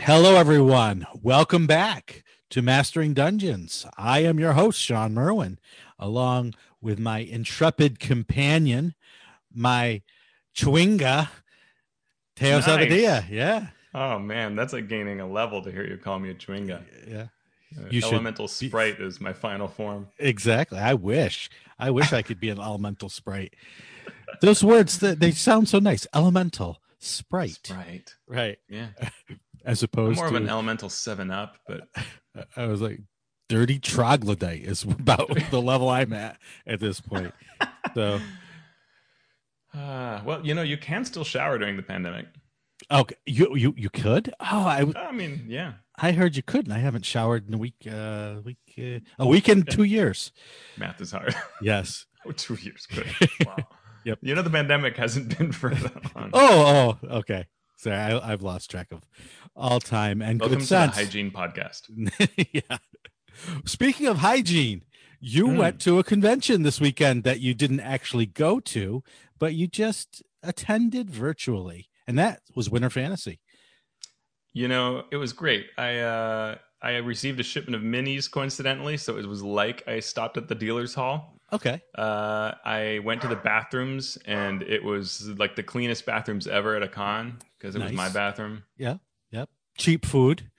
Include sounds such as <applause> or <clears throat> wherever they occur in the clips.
Hello, everyone. Welcome back to Mastering Dungeons. I am your host, Shawn Merwin, along with my intrepid companion, my chewinga, Teo Nice. Sabadia. Yeah. Oh man, that's like gaining a level to hear you call me a chewinga. Yeah. Uh, You Elemental sprite is my final form. Exactly. I wish. I wish I could be an elemental sprite. Those words that they sound so nice. Elemental sprite. Sprite. Right. Yeah. As I'm opposed more to of an elemental seven up, but <laughs> I was like, dirty troglodyte is about <laughs> the level I'm at at this point. So, <laughs> uh, well, you know, you can still shower during the pandemic. okay, you you you could? Oh, I I mean, yeah. I heard you couldn't. I haven't showered in a week. Uh, week uh, a week in two years. Math is hard. Yes. oh, two years. Good. Wow. Yep. You know, the pandemic hasn't been for that long. Oh, oh, okay. Sorry, I, I've lost track of all time and Welcome good to sense. the hygiene podcast. <laughs> yeah. Speaking of hygiene, you Hmm. went to a convention this weekend that you didn't actually go to, but you just attended virtually, and that was Winter Fantasy. You know, it was great. I uh I received a shipment of minis coincidentally, so it was like I stopped at the dealer's hall. Okay. Uh, I went to the bathrooms, and it was like the cleanest bathrooms ever at a con because it was my bathroom. Yeah. Yep. Cheap food.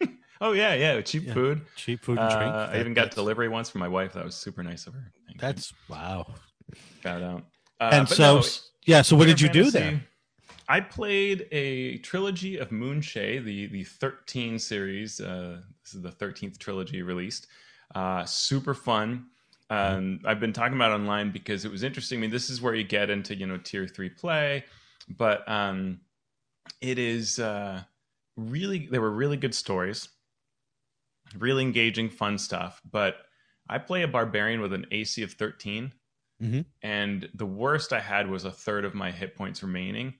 <laughs> Oh yeah, yeah, cheap Yeah. food. Cheap food and drink. Uh, I even got delivery once from my wife. That was super nice of her. Thank you. That's wow. shout out. Uh, and so, no, yeah. So, what did you do Fantasy, there? I played a trilogy of Moonshae, the the 13 series. Uh, this is the 13th trilogy released. Uh, super fun. Um, I've been talking about online because it was interesting. I mean, this is where you get into you know tier three play, but um, it is uh, really there were really good stories, really engaging, fun stuff. But I play a barbarian with an AC of 13 Mhm. and the worst I had was a third of my hit points remaining.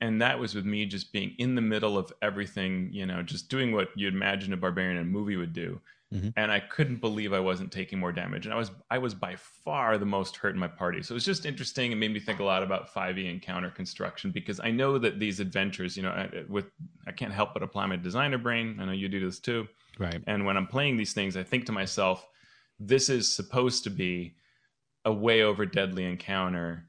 And that was with me just being in the middle of everything, you know, just doing what you'd imagine a barbarian in a movie would do. Mhm. And I couldn't believe I wasn't taking more damage. And I was I was by far the most hurt in my party. So it was just interesting. It made me think a lot about 5e encounter construction because I know that these adventures, you know, I- with I can't help but apply my designer brain. I know you do this too. Right. And when I'm playing these things, I think to myself, this is supposed to be a way over deadly encounter,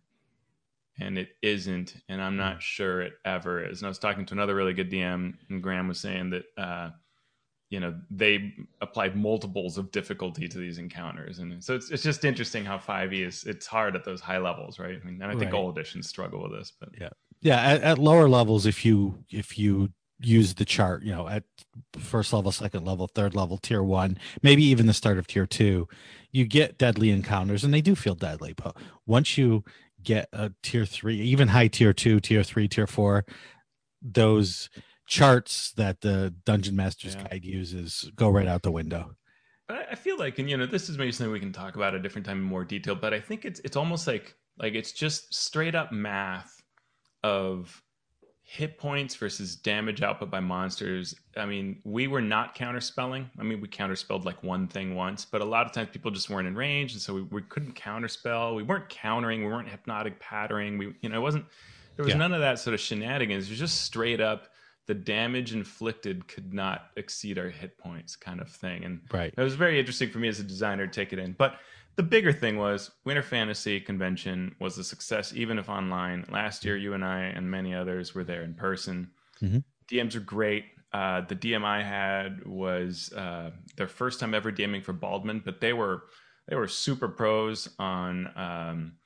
and it isn't. And I'm not sure it ever is. And I was talking to another really good DM, and Graham was saying that, uh, you know, they applied multiples of difficulty to these encounters. And so it's, it's just interesting how 5e is, it's hard at those high levels, right? I mean, and I think Right. all editions struggle with this, but Yeah. At, at lower levels, if you if you use the chart, you know, at first level, second level, third level, tier one, maybe even the start of tier two, you get deadly encounters, and they do feel deadly. But once you get a tier three, even high tier two, tier three, tier four, those charts that the Dungeon Master's Yeah. Guide uses go right out the window. But I- feel like, and you know, this is maybe something we can talk about at a different time in more detail. But I think it's it's almost like like it's just straight up math of hit points versus damage output by monsters. I mean, we were not counterspelling. I mean, we counterspelled like one thing once, but a lot of times people just weren't in range, and so we, we couldn't counterspell. We weren't countering. We weren't hypnotic pattering. We, you know, it wasn't. There was Yeah. none of that sort of shenanigans. It was just straight up. The damage inflicted could not exceed our hit points, kind of thing, and Right. it was very interesting for me as a designer to take it in. But the bigger thing was Winter Fantasy Convention was a success, even if online. Last year, you and I and many others were there in person. Mhm. DMs are great. Uh, the DM I had was uh, their first time ever DMing for Baldman, but they were they were super pros on um,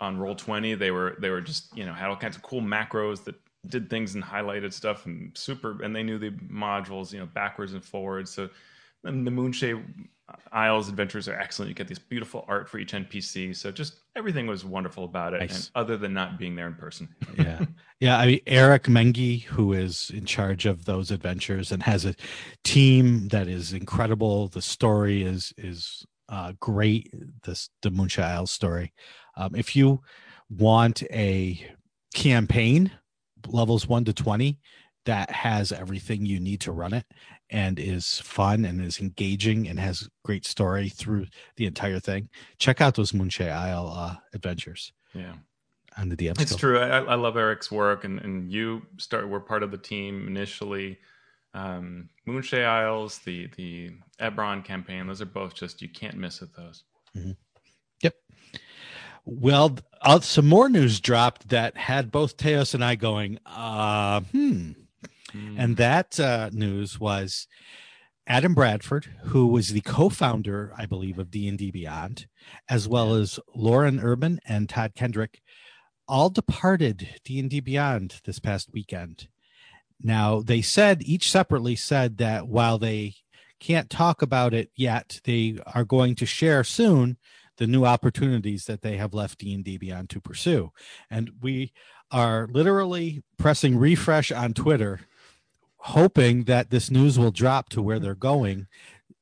on Roll Twenty. They were they were just you know had all kinds of cool macros that did things and highlighted stuff and super and they knew the modules you know backwards and forwards. So and the Moonshae Isles adventures are excellent. You get this beautiful art for each NPC. So just everything was wonderful about it. Nice. And other than not being there in person. yeah <laughs> yeah i mean Eric Menge who is in charge of those adventures and has a team that is incredible the story is is uh great this the Moonshae isles story um if you want a campaign levels 1 to 20 that has everything you need to run it and is fun and is engaging and has great story through the entire thing check out those Moonshae isle uh adventures yeah. on the dm It's true. I, I love Eric's work, and, and you start were part of the team initially. um, Moonshae Isles, the the Eberron campaign. Those are both just you can't miss with those. Mm-hmm. Well, uh, some more news dropped that had both Teos and I going, uh, hmm. Mm. And that uh, news was Adam Bradford, who was the co-founder, I believe, of D and D Beyond, as well as Lauren Urban and Todd Kenreck, all departed D and D Beyond this past weekend. Now they said each separately said that while they can't talk about it yet, they are going to share soon the new opportunities that they have left D&D Beyond to pursue. And we are literally pressing refresh on Twitter hoping that this news will drop to where they're going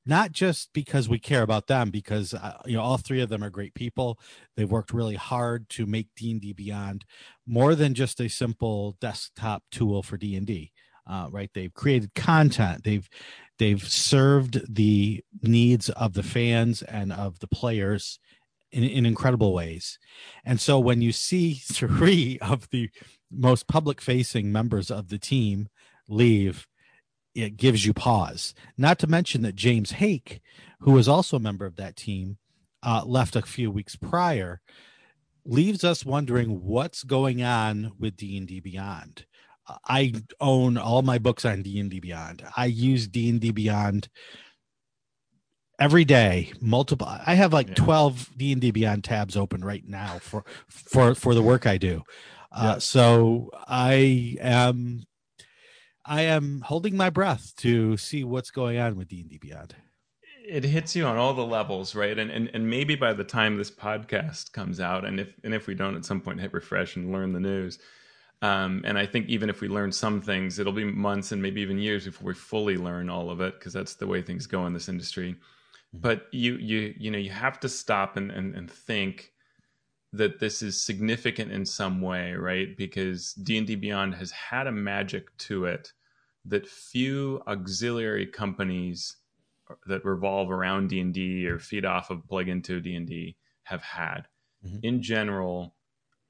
not just because we care about them because uh, you know all three of them are great people. They've worked really hard to make d&d beyond more than just a simple desktop tool for d&d uh, right? They've created content. They've they've served the needs of the fans and of the players in, in incredible ways and so when you see <laughs> three of the most public facing members of the team leave it gives you pause. Not to mention that James Haeck, who was also a member of that team, uh, left a few weeks prior, leaves us wondering what's going on with D and D Beyond. I own all my books on D and D Beyond. I use D and D Beyond every day. Multiple. I have like twelve D and D Beyond tabs open right now for for for the work I do. Uh, yeah. So I am I am holding my breath to see what's going on with D and D Beyond. It hits you on all the levels, right? And, and and maybe by the time this podcast comes out, and if and if we don't at some point hit refresh and learn the news, um, and I think even if we learn some things, it'll be months and maybe even years before we fully learn all of it, because that's the way things go in this industry. Mm-hmm. But you you you know you have to stop and, and, and think that this is significant in some way, right? Because D and D Beyond has had a magic to it that few auxiliary companies that revolve around D&D or feed off of plug into D&D have had. Mm-hmm. In general,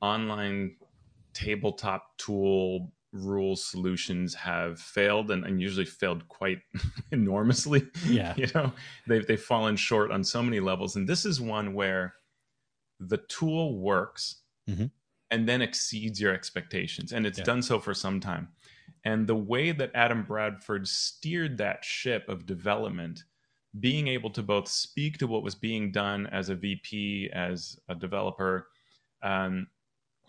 online tabletop tool rules solutions have failed and, and usually failed quite <laughs> enormously. Yeah. you know, they've, they've fallen short on so many levels. And this is one where the tool works mm-hmm. and then exceeds your expectations. And it's yeah. done so for some time. And the way that Adam Bradford steered that ship of development, being able to both speak to what was being done as a VP, as a developer, um,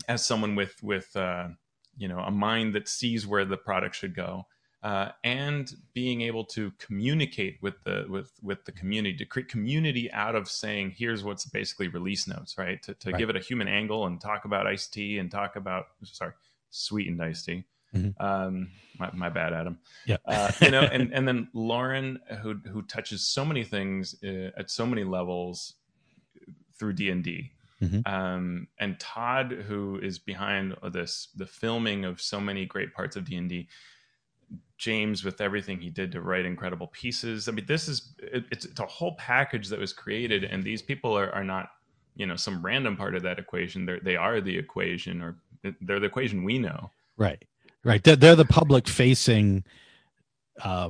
as someone with with uh, you know a mind that sees where the product should go, uh, and being able to communicate with the with with the community to create community out of saying here's what's basically release notes, right? To, to right. give it a human angle and talk about iced tea and talk about sorry sweetened iced tea Mm-hmm. Um, my, my, bad, Adam. Yeah. uh, you know, and and then Lauren, who who touches so many things uh, at so many levels through D and D, mm-hmm. um, and Todd, who is behind this the filming of so many great parts of D and D. James, with everything he did to write incredible pieces. I mean, this is it, it's, it's a whole package that was created, and these people are, are not you know some random part of that equation. They they are the equation, or they're the equation we know. Right right they're, they're the public facing uh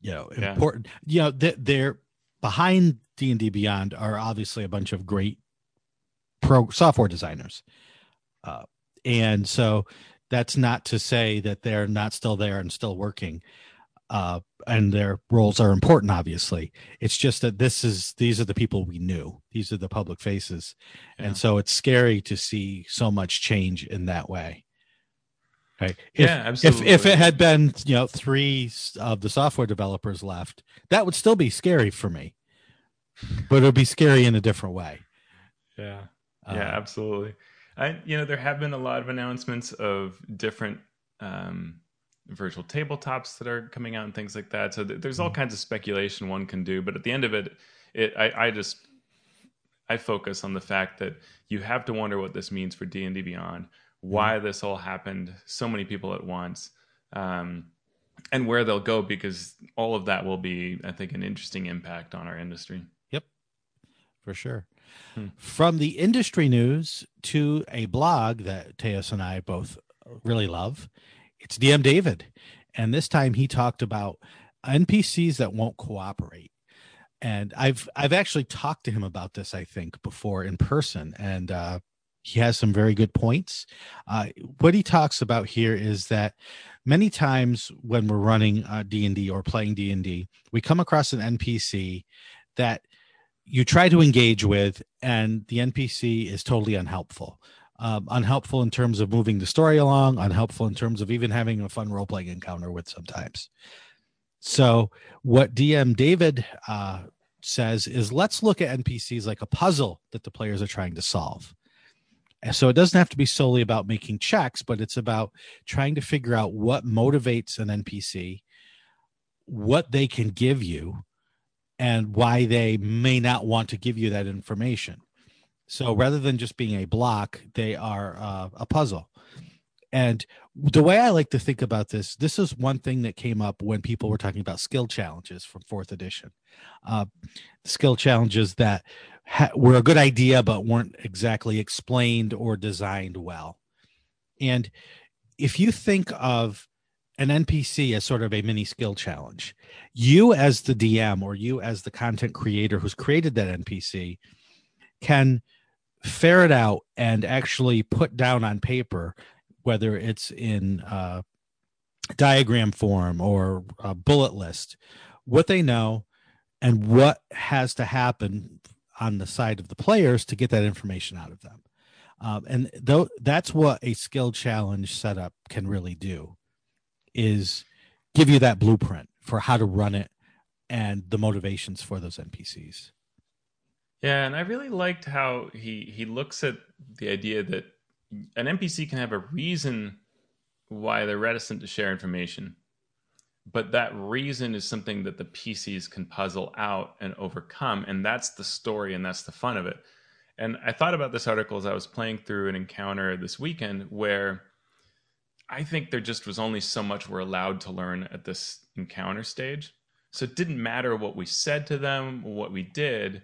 you know important yeah. you know they're, they're behind d&d beyond are obviously a bunch of great pro software designers uh and so that's not to say that they're not still there and still working uh and their roles are important obviously it's just that this is these are the people we knew these are the public faces yeah. and so it's scary to see so much change in that way Right. If, yeah, absolutely. If if it had been, you know, three of the software developers left, that would still be scary for me. But it would be scary in a different way. Yeah. Uh, yeah, absolutely. I you know, there have been a lot of announcements of different um virtual tabletops that are coming out and things like that. So th- there's all mm-hmm. kinds of speculation one can do, but at the end of it, it I, I just I focus on the fact that you have to wonder what this means for D and D Beyond why mm-hmm. this all happened, so many people at once, um, and where they'll go because all of that will be, I think, an interesting impact on our industry. Yep, for sure. From the industry news to a blog that Teos and I both really love, it's DM David. and this time he talked about NPCs that won't cooperate. And I've I've actually talked to him about this, I think, before in person, and uh, he has some very good points. Uh, what he talks about here is that many times when we're running D and D or playing D and D, we come across an NPC that you try to engage with, and the NPC is totally unhelpful. Um, unhelpful in terms of moving the story along, unhelpful in terms of even having a fun role playing encounter with sometimes. So, what DM David uh, says is let's look at NPCs like a puzzle that the players are trying to solve. And so, it doesn't have to be solely about making checks, but it's about trying to figure out what motivates an NPC, what they can give you, and why they may not want to give you that information. So rather than just being a block, they are uh, a puzzle. And the way I like to think about this, this is one thing that came up when people were talking about skill challenges from fourth edition. Uh, skill challenges that ha- were a good idea, but weren't exactly explained or designed well. And if you think of an NPC as sort of a mini skill challenge. You, as the DM or you, as the content creator who's created that NPC, can ferret out and actually put down on paper, whether it's in a diagram form or a bullet list, what they know and what has to happen on the side of the players to get that information out of them. Um, and though that's what a skill challenge setup can really do is give you that blueprint for how to run it and the motivations for those NPCs. Yeah, and I really liked how he he looks at the idea that an NPC can have a reason why they're reticent to share information, but that reason is something that the PCs can puzzle out and overcome, and that's the story and that's the fun of it. And I thought about this article as I was playing through an encounter this weekend where I think there just was only so much we're allowed to learn at this encounter stage. So it didn't matter what we said to them, what we did,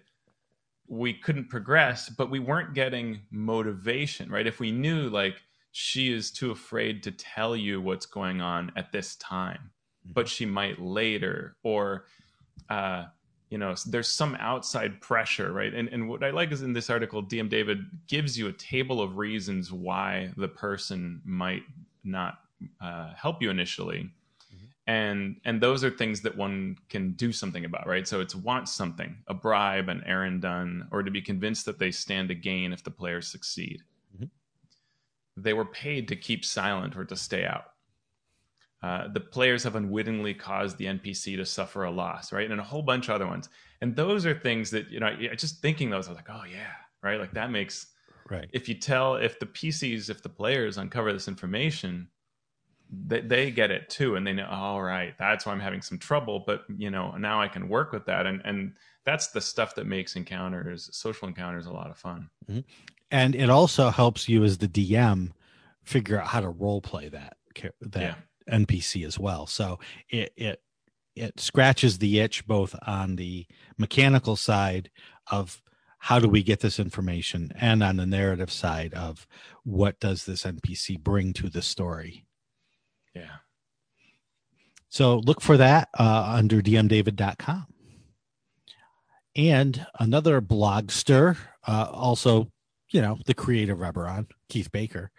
we couldn't progress, but we weren't getting motivation, right? If we knew like she is too afraid to tell you what's going on at this time, mm-hmm. but she might later, or uh, you know, there's some outside pressure, right? And and what I like is in this article, DM David gives you a table of reasons why the person might not uh, help you initially. Mm-hmm. and and those are things that one can do something about right? So it's want something a bribe an errand done or to be convinced that they stand to gain if the players succeed. Mm-hmm. they were paid to keep silent or to stay out. Uh, the players have unwittingly caused the npc to suffer a loss right? And a whole bunch of other ones. And those are things that you know just thinking those i was like oh yeah right? Like that makes Right. If you tell, if the PCs, if the players uncover this information, they, they get it too, and they know, all right, that's why I'm having some trouble. But you know, now I can work with that, and and that's the stuff that makes encounters, social encounters, a lot of fun. Mm-hmm. And it also helps you as the DM figure out how to role play that that yeah. NPC as well. So it it it scratches the itch both on the mechanical side of how do we get this information and on the narrative side of what does this npc bring to the story? Yeah. So look for that uh, under dmdavid.com and another blogster uh, also you know the creative of eberron keith baker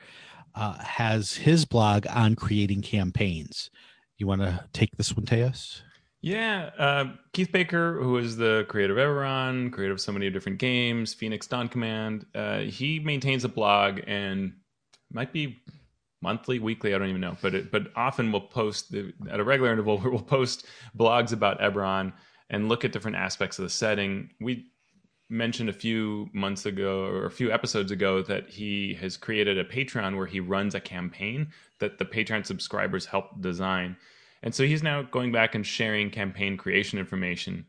uh, has his blog on creating campaigns. You want to take this one teos yeah, uh, Keith Baker, who is the creator of Eberron, creator of so many different games, Phoenix Dawn Command, uh, he maintains a blog and might be monthly, weekly, I don't even know, but it, but often we'll post the, at a regular interval where <laughs> we'll post blogs about Eberron and look at different aspects of the setting. We mentioned a few months ago or a few episodes ago that he has created a Patreon where he runs a campaign that the Patreon subscribers help design and so he's now going back and sharing campaign creation information.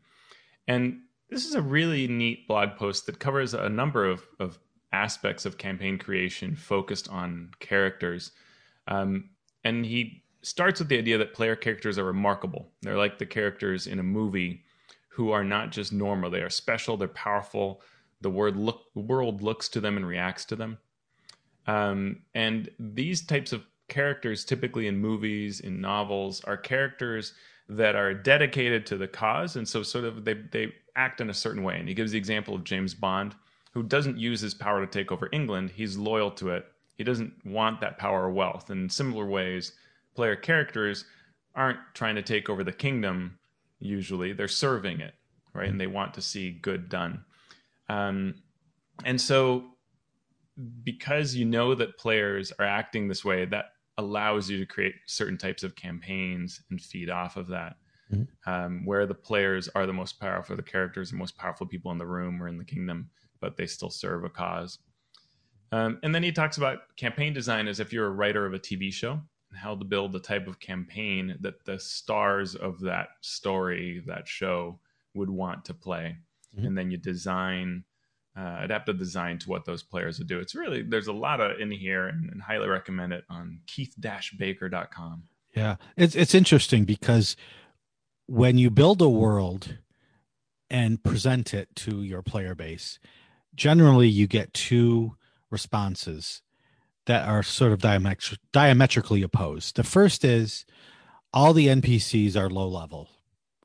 And this is a really neat blog post that covers a number of, of aspects of campaign creation focused on characters. Um, and he starts with the idea that player characters are remarkable. They're like the characters in a movie who are not just normal, they are special, they're powerful. The word look, world looks to them and reacts to them. Um, and these types of characters typically in movies, in novels, are characters that are dedicated to the cause, and so sort of they they act in a certain way. And he gives the example of James Bond, who doesn't use his power to take over England. He's loyal to it. He doesn't want that power or wealth. And in similar ways, player characters aren't trying to take over the kingdom. Usually, they're serving it, right? And they want to see good done. Um, and so, because you know that players are acting this way, that allows you to create certain types of campaigns and feed off of that. Mm-hmm. Um, where the players are the most powerful, the characters, the most powerful people in the room or in the kingdom, but they still serve a cause. Um, and then he talks about campaign design as if you're a writer of a TV show and how to build the type of campaign that the stars of that story, that show, would want to play. Mm-hmm. And then you design uh, adaptive design to what those players would do. It's really there's a lot of in here, and, and highly recommend it on keith-baker.com. Yeah, it's it's interesting because when you build a world and present it to your player base, generally you get two responses that are sort of diametri- diametrically opposed. The first is all the NPCs are low level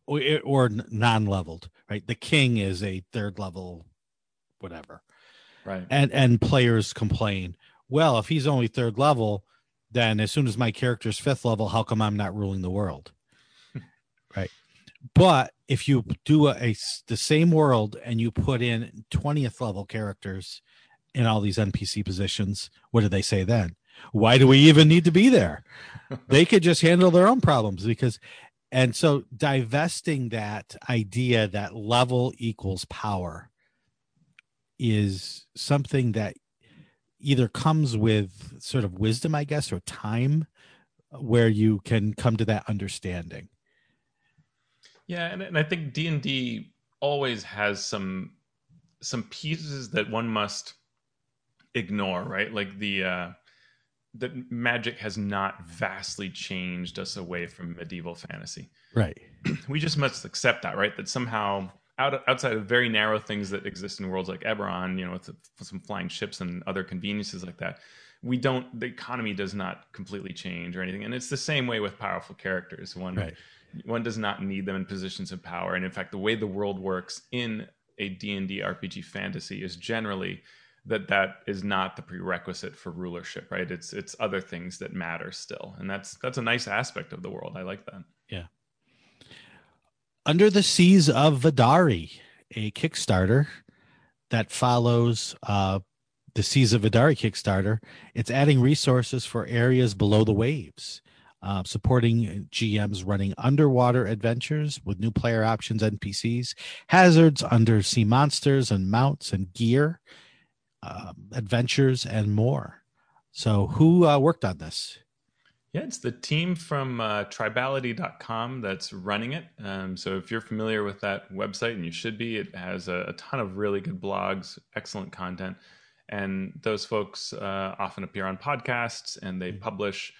or, or non leveled, right? The king is a third level whatever. Right. And and players complain, well, if he's only third level, then as soon as my character's fifth level, how come I'm not ruling the world? <laughs> right. But if you do a, a, the same world and you put in 20th level characters in all these NPC positions, what do they say then? Why do we even need to be there? <laughs> they could just handle their own problems because and so divesting that idea that level equals power is something that either comes with sort of wisdom, I guess, or time where you can come to that understanding. Yeah, and, and I think D and D always has some some pieces that one must ignore, right? Like the uh, that magic has not vastly changed us away from medieval fantasy. Right. <clears throat> we just must accept that, right? That somehow out, outside of very narrow things that exist in worlds like Eberron, you know, with, with some flying ships and other conveniences like that, we don't. The economy does not completely change or anything, and it's the same way with powerful characters. One right. one does not need them in positions of power, and in fact, the way the world works in a D and D RPG fantasy is generally that that is not the prerequisite for rulership right it's it's other things that matter still and that's that's a nice aspect of the world i like that under the Seas of Vidari, a Kickstarter that follows uh, the Seas of Vidari Kickstarter. It's adding resources for areas below the waves, uh, supporting GMs running underwater adventures with new player options, NPCs, hazards, undersea monsters, and mounts and gear, uh, adventures, and more. So, who uh, worked on this? Yeah, it's the team from uh, tribality.com that's running it. Um, so if you're familiar with that website, and you should be, it has a, a ton of really good blogs, excellent content. And those folks uh, often appear on podcasts and they mm-hmm. publish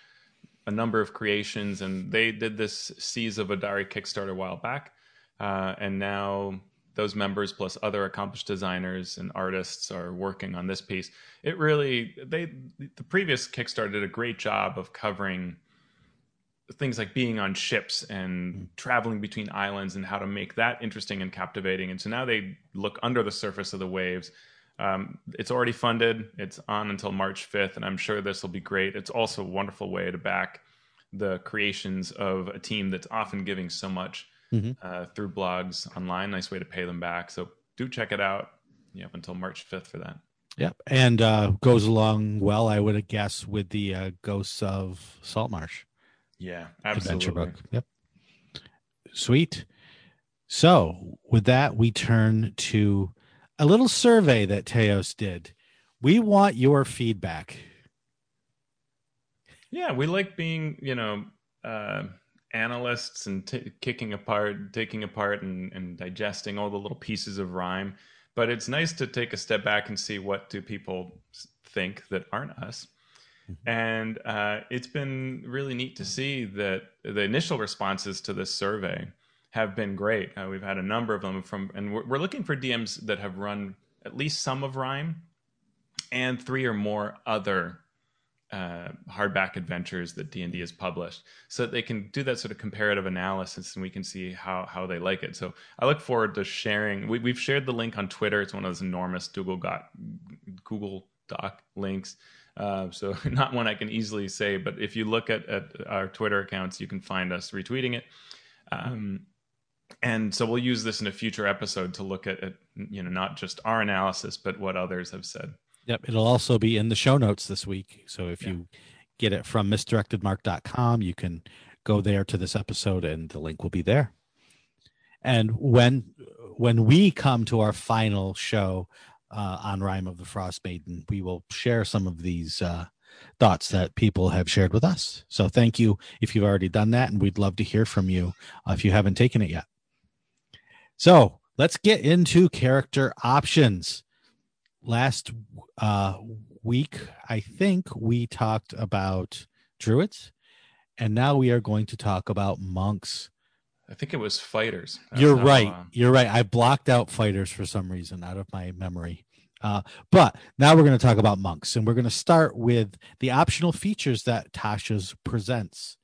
a number of creations. And they did this Seas of Vidari Kickstarter a while back. Uh, and now those members plus other accomplished designers and artists are working on this piece. It really they the previous Kickstarter did a great job of covering things like being on ships and mm. traveling between islands and how to make that interesting and captivating. And so now they look under the surface of the waves. Um, it's already funded. It's on until March 5th, and I'm sure this will be great. It's also a wonderful way to back the creations of a team that's often giving so much mm-hmm. uh, through blogs online. Nice way to pay them back. So do check it out. You have until March 5th for that. Yep. And uh, goes along well, I would guess, with the uh, Ghosts of Saltmarsh. Yeah, absolutely. Adventure book. Yep. Sweet. So, with that, we turn to a little survey that Teos did. We want your feedback. Yeah, we like being, you know, uh, analysts and t- kicking apart, taking apart, and, and digesting all the little pieces of Rime. But it's nice to take a step back and see what do people think that aren't us. Mm-hmm. And uh, it's been really neat to see that the initial responses to this survey have been great. Uh, we've had a number of them from, and we're, we're looking for DMs that have run at least some of Rime and three or more other uh, hardback adventures that D and D has published, so that they can do that sort of comparative analysis, and we can see how how they like it. So I look forward to sharing. We, have shared the link on Twitter. It's one of those enormous Google got Google Doc links. Uh, so <laughs> not one I can easily say, but if you look at, at our Twitter accounts, you can find us retweeting it. Um, and so we'll use this in a future episode to look at, at you know not just our analysis, but what others have said. Yep. It'll also be in the show notes this week. So if yeah. you get it from misdirectedmark.com, you can go there to this episode and the link will be there. And when when we come to our final show uh, on Rime of the Frost Maiden, we will share some of these uh, thoughts that people have shared with us. So thank you if you've already done that, and we'd love to hear from you uh, if you haven't taken it yet. So let's get into character options last uh, week, I think we talked about druids, and now we are going to talk about monks. I think it was fighters. You're right. Uh, You're right. I blocked out fighters for some reason out of my memory. Uh, but now we're going to talk about monks, and we're going to start with the optional features that Tasha's presents.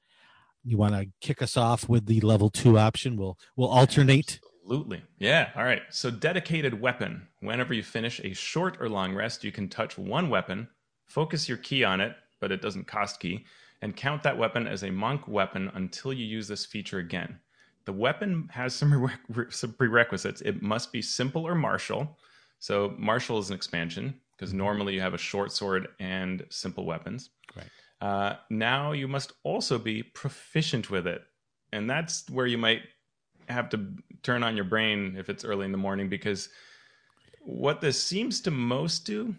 You want to kick us off with the level two option? We'll we'll alternate. Absolutely. Yeah. All right. So, dedicated weapon. Whenever you finish a short or long rest, you can touch one weapon, focus your ki on it, but it doesn't cost ki, and count that weapon as a monk weapon until you use this feature again. The weapon has some, <laughs> some prerequisites. It must be simple or martial. So, martial is an expansion because mm-hmm. normally you have a short sword and simple weapons. Right. Uh, now you must also be proficient with it. And that's where you might have to turn on your brain if it's early in the morning because what this seems to most do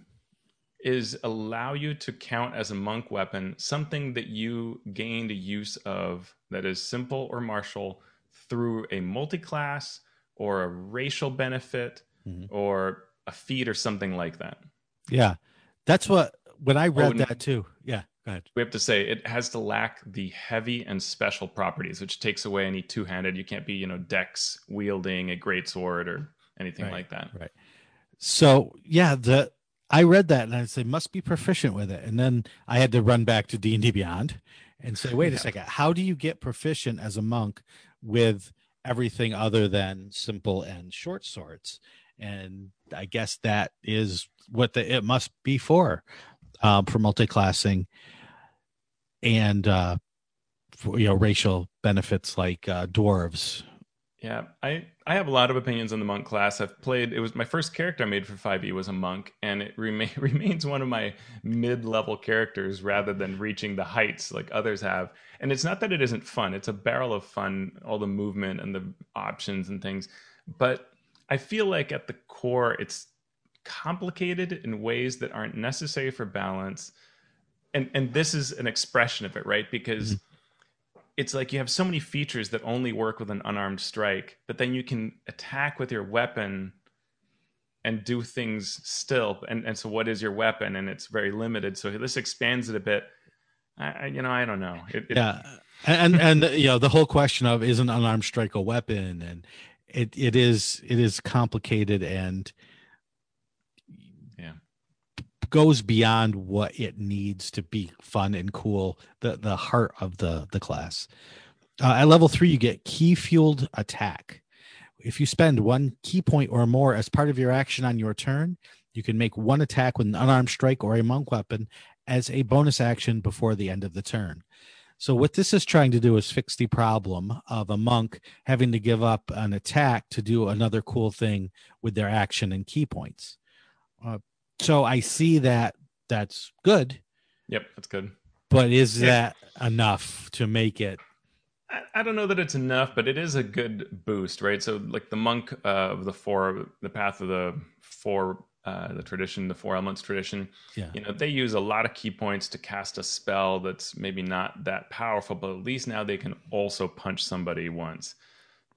is allow you to count as a monk weapon something that you gained use of that is simple or martial through a multi-class or a racial benefit mm-hmm. or a feat or something like that. Yeah. That's what when I read oh, that too. We have to say it has to lack the heavy and special properties, which takes away any two handed. You can't be, you know, dex wielding a great sword or anything right, like that. Right. So yeah, the I read that and I said must be proficient with it, and then I had to run back to D and D Beyond and say, wait yeah. a second, how do you get proficient as a monk with everything other than simple and short swords? And I guess that is what the it must be for um, for multi-classing and uh, for, you know racial benefits like uh, dwarves. Yeah, I I have a lot of opinions on the monk class. I've played. It was my first character I made for Five E was a monk, and it remain, <laughs> remains one of my mid level characters rather than reaching the heights like others have. And it's not that it isn't fun; it's a barrel of fun, all the movement and the options and things. But I feel like at the core, it's complicated in ways that aren't necessary for balance and and this is an expression of it, right? Because mm-hmm. it's like you have so many features that only work with an unarmed strike, but then you can attack with your weapon and do things still. And and so what is your weapon? And it's very limited. So this expands it a bit. I, you know, I don't know. It, it, yeah, and and you know the whole question of is an unarmed strike a weapon, and it it is it is complicated and goes beyond what it needs to be fun and cool the the heart of the the class. Uh, at level three you get ki fueled attack. If you spend one ki point or more as part of your action on your turn you can make one attack with an unarmed strike or a monk weapon as a bonus action before the end of the turn. So what this is trying to do is fix the problem of a monk having to give up an attack to do another cool thing with their action and ki points. Uh, so I see that that's good. Yep, that's good. But is yeah. that enough to make it? I, I, don't know that it's enough, but it is a good boost, right? So, like the monk uh, of the four, the path of the four, uh, the tradition, the four elements tradition. Yeah. You know, they use a lot of ki points to cast a spell that's maybe not that powerful, but at least now they can also punch somebody once.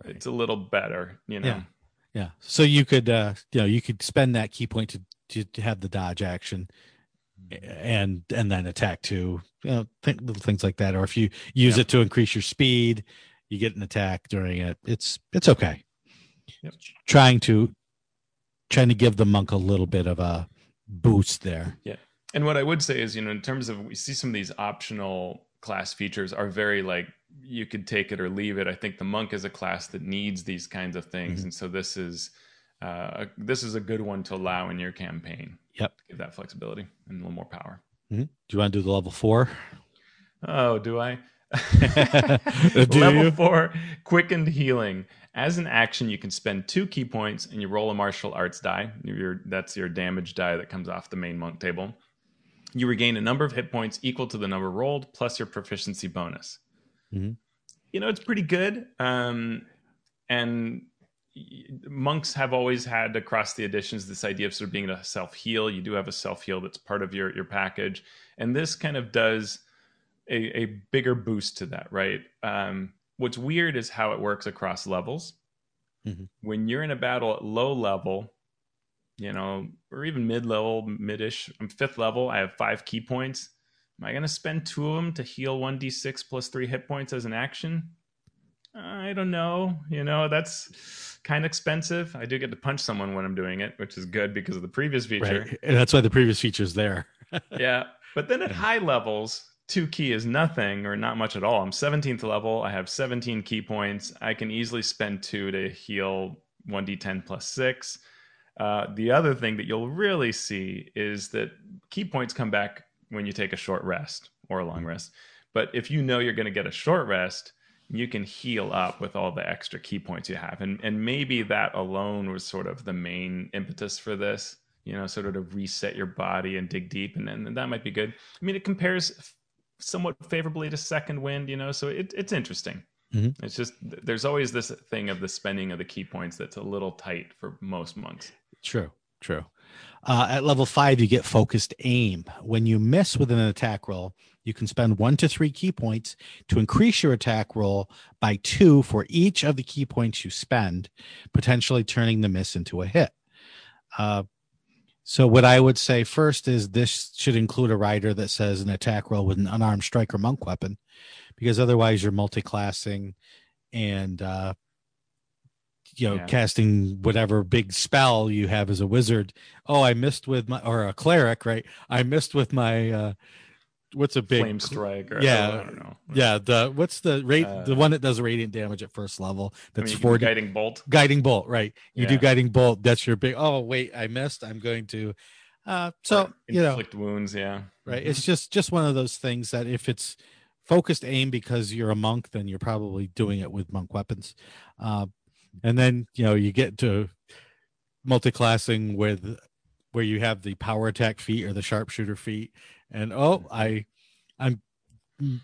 Right. It's a little better, you know. Yeah. Yeah. So you could, uh, you know, you could spend that ki point to to have the dodge action and and then attack too you know think, little things like that or if you use yep. it to increase your speed you get an attack during it it's it's okay yep. trying to trying to give the monk a little bit of a boost there yeah And what I would say is, you know, in terms of we see some of these optional class features are very like you could take it or leave it. I think the monk is a class that needs these kinds of things, Mhm. and so this is uh, this is a good one to allow in your campaign. Yep. give that flexibility and a little more power. Mhm. Do you want to do the level four? Oh, do I? <laughs> Do Level you? four, quickened healing. As an action, you can spend two ki points and you roll a martial arts die. Your, that's your damage die that comes off the main monk table. You regain a number of hit points equal to the number rolled plus your proficiency bonus. Mhm. You know, it's pretty good. Um, and monks have always had across the editions this idea of sort of being a self heal. You do have a self heal that's part of your your package, and this kind of does a, a bigger boost to that, right? Um, what's weird is how it works across levels. Mhm. When you're in a battle at low level, you know, or even mid level, mid-ish, I'm fifth level. I have five ki points. Am I going to spend two of them to heal one d6 plus three hit points as an action? I don't know. You know, that's kind of expensive. I do get to punch someone when I'm doing it, which is good because of the previous feature Right. And that's why the previous feature is there. <laughs> yeah. But then at high levels, two ki is nothing or not much at all. I'm 17th level. I have 17 ki points. I can easily spend two to heal 1d10 plus six. Uh, the other thing that you'll really see is that ki points come back when you take a short rest or a long rest. But if you know you're going to get a short rest, you can heal up with all the extra ki points you have. And, and maybe that alone was sort of the main impetus for this you know, sort of to reset your body and dig deep, and then that might be good. I mean, it compares somewhat favorably to Second Wind, you know, so it, it's interesting. Mhm. It's just there's always this thing of the spending of the ki points that's a little tight for most monks. True, true. Uh, at level five, you get focused aim. When you miss with an attack roll, you can spend one to three ki points to increase your attack roll by two for each of the ki points you spend, potentially turning the miss into a hit. Uh, so, what I would say first is this should include a rider that says an attack roll with an unarmed strike or monk weapon, because otherwise you're multi-classing and uh, you know Yeah. casting whatever big spell you have as a wizard oh i missed with my or a cleric right i missed with my uh what's a big Flame strike, or yeah, I don't know. yeah the what's the rate the Uh, one that does radiant damage at first level I that's mean, you 40 guiding bolt. guiding bolt right you do guiding bolt that's your big oh wait i missed i'm going to uh so or you know inflict wounds. Yeah, right Mhm. it's just just one of those things that if it's focused aim because you're a monk then you're probably doing it with monk weapons uh, and then you know you get to multi-classing with where you have the power attack feat or the sharpshooter feat. And oh i i'm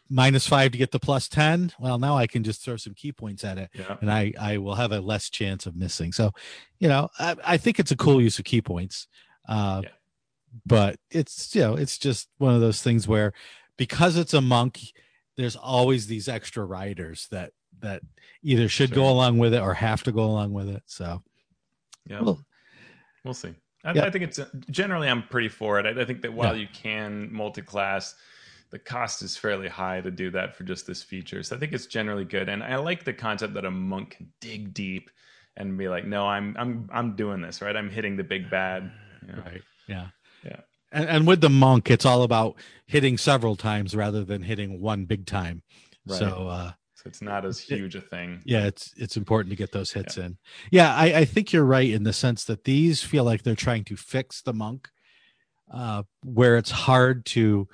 minus five to get the plus 10 well now i can just throw some ki points at it. Yeah. and i i will have a less chance of missing. So you know i, I think it's a cool use of ki points. Uh Yeah. but it's you know it's just one of those things where because it's a monk there's always these extra riders that that either should go along with it or have to go along with it so Yeah. well, We'll see. I, Yeah. I think it's generally I'm pretty for it. I, I think that while Yeah. you can multi-class, the cost is fairly high to do that for just this feature. So I think it's generally good, and I like the concept that a monk can dig deep and be like, "No, I'm I'm I'm doing this right. I'm hitting the big bad." you know? right yeah Yeah. and, and with the monk it's all about hitting several times rather than hitting one big time Right. so uh So it's not as huge a thing. yeah it's it's important to get those hits in yeah I, I think you're right in the sense that these feel like they're trying to fix the monk uh where it's hard to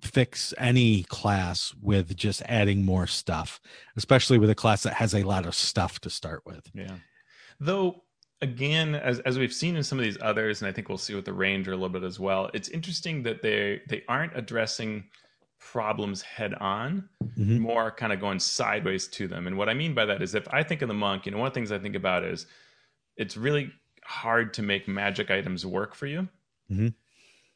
fix any class with just adding more stuff especially with a class that has a lot of stuff to start with Yeah. Though again, as as we've seen in some of these others, and I think we'll see with the Ranger a little bit as well, it's interesting that they they aren't addressing problems head on, Mhm. more kind of going sideways to them. And what I mean by that is if I think of the monk, you know, one of the things I think about is it's really hard to make magic items work for you. Mhm.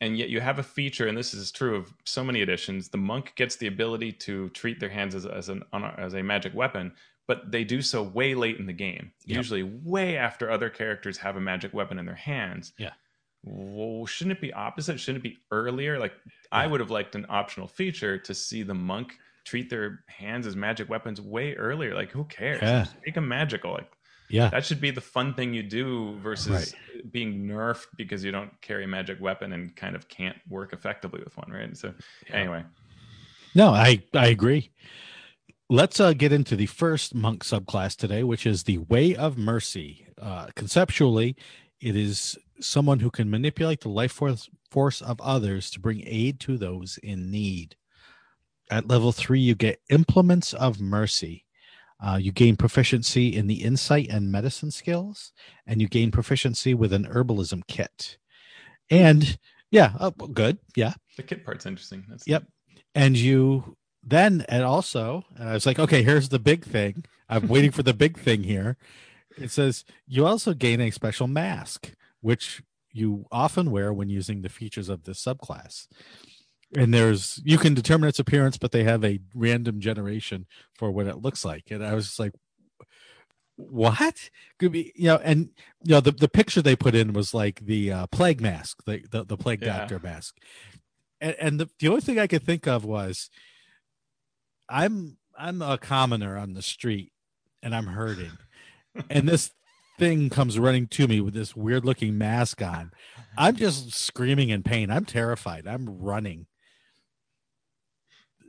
And yet you have a feature, and this is true of so many editions. The monk gets the ability to treat their hands as, as an as a magic weapon, but they do so way late in the game, Yep. usually way after other characters have a magic weapon in their hands. Yeah. Well, shouldn't it be opposite? Shouldn't it be earlier? Like I would have liked an optional feature to see the monk treat their hands as magic weapons way earlier. Like who cares? Yeah. Make them magical. Like Yeah. That should be the fun thing you do versus right. being nerfed because you don't carry a magic weapon and kind of can't work effectively with one, right? So yeah. anyway. No, I I agree. Let's uh, get into the first monk subclass today, which is the Way of Mercy. Uh, conceptually, it is someone who can manipulate the life force, force of others to bring aid to those in need. At level three, you get Implements of Mercy. Uh, you gain proficiency in the insight and medicine skills, and you gain proficiency with an herbalism kit. And yeah, oh, good. Yeah. The kit part's interesting. That's yep. And you then and also and i was like okay here's the big thing i'm waiting for the big thing here it says you also gain a special mask which you often wear when using the features of this subclass and there's you can determine its appearance but they have a random generation for what it looks like and i was just like what could be you know and you know the, the picture they put in was like the uh, plague mask the the, the plague yeah. doctor mask and, and the, the only thing i could think of was I'm I'm a commoner on the street and I'm hurting. and this thing comes running to me with this weird looking mask on. Uh-huh. I'm just screaming in pain. I'm terrified. I'm running.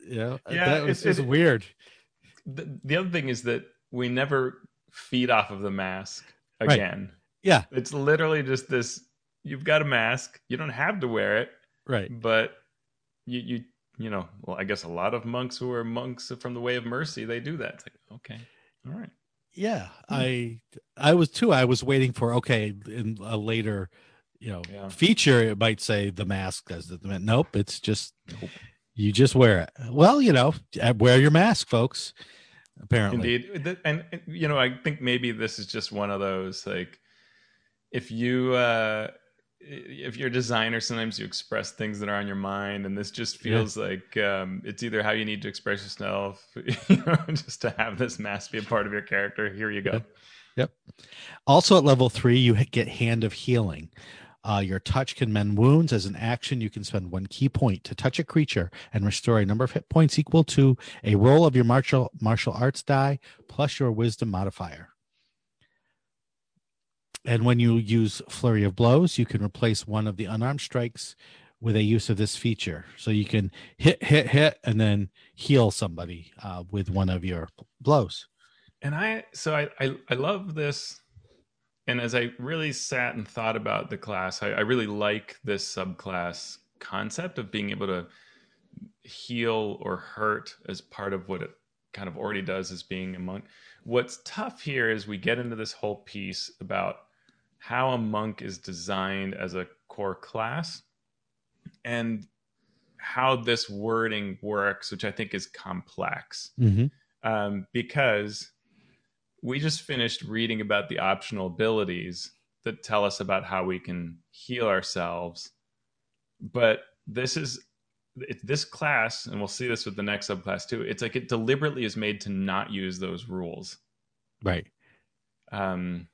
You know, yeah, that was just weird. The, the, other thing is that we never feed off of the mask again. Right. Yeah. It's literally just this you've got a mask. You don't have to wear it. Right. But you you you know, well, I guess a lot of monks who are monks from the Way of Mercy, they do that. It's like, okay, all right. Yeah, hmm. I I was too. I was waiting for okay in a later, you know, yeah. feature. It might say the mask does it. Nope, it's just nope. you just wear it. Well, you know, wear your mask, folks. Apparently, indeed, and you know, I think maybe this is just one of those like, if you. uh if you're a designer, sometimes you express things that are on your mind, and this just feels yeah. like um, it's either how you need to express yourself, <laughs> you know, <laughs> just to have this mask be a part of your character. Here you go. Yep. Also at level three, you get Hand of Healing. Uh, your touch can mend wounds. As an action, you can spend one ki point to touch a creature and restore a number of hit points equal to a roll of your martial martial arts die plus your wisdom modifier. And when you use Flurry of Blows, you can replace one of the unarmed strikes with a use of this feature. So you can hit, hit, hit, and then heal somebody uh, with one of your blows. And I, so I, I, I, love this. And as I really sat and thought about the class, I, I really like this subclass concept of being able to heal or hurt as part of what it kind of already does as being a monk. What's tough here is we get into this whole piece about how a monk is designed as a core class and how this wording works, which I think is complex. Mm-hmm. Um, because we just finished reading about the optional abilities that tell us about how we can heal ourselves. But this is it, this class, and we'll see this with the next subclass too. It's like it deliberately is made to not use those rules. Right. Um,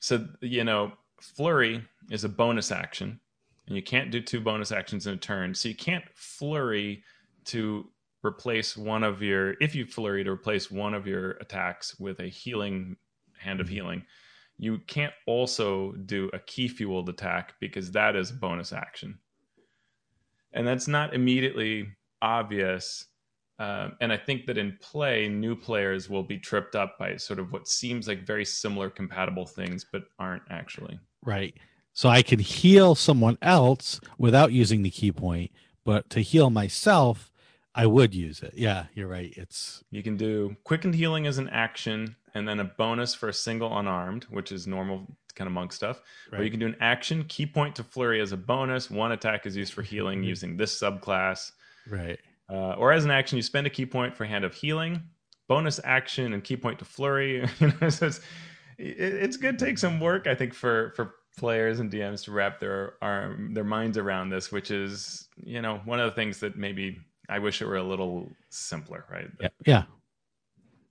so you know, flurry is a bonus action, and you can't do two bonus actions in a turn. So you can't flurry to replace one of your if you flurry to replace one of your attacks with a healing hand of mm-hmm. healing. You can't also do a ki fueled attack because that is a bonus action. And that's not immediately obvious um, and I think that in play, new players will be tripped up by sort of what seems like very similar compatible things, but aren't actually. Right. So I can heal someone else without using the ki point, but to heal myself, I would use it. Yeah, you're right. It's you can do quickened healing as an action, and then a bonus for a single unarmed, which is normal kind of monk stuff. Right. Or you can do an action, ki point to flurry as a bonus. One attack is used for healing mm-hmm. using this subclass. Right. Uh, or as an action, you spend a ki point for Hand of Healing, bonus action, and ki point to Flurry. <laughs> you know, so it's, it's good to take some work, I think, for for players and DMs to wrap their arm their minds around this, which is you know one of the things that maybe I wish it were a little simpler, right? Yeah. yeah.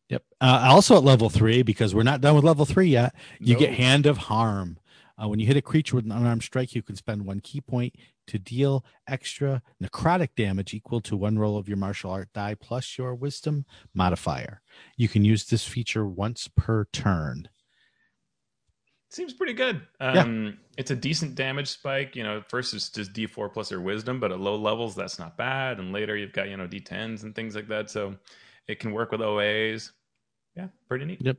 Yep. Uh, also at level three, because we're not done with level three yet, you nope. get Hand of Harm. Uh, when you hit a creature with an unarmed strike, you can spend one ki point to deal extra necrotic damage equal to one roll of your martial art die plus your wisdom modifier. You can use this feature once per turn. Seems pretty good. Um, yeah. It's a decent damage spike. You know, first it's just D4 plus your wisdom, but at low levels, that's not bad. And later you've got, you know, D10s and things like that. So it can work with OAs. Yeah, pretty neat. Yep.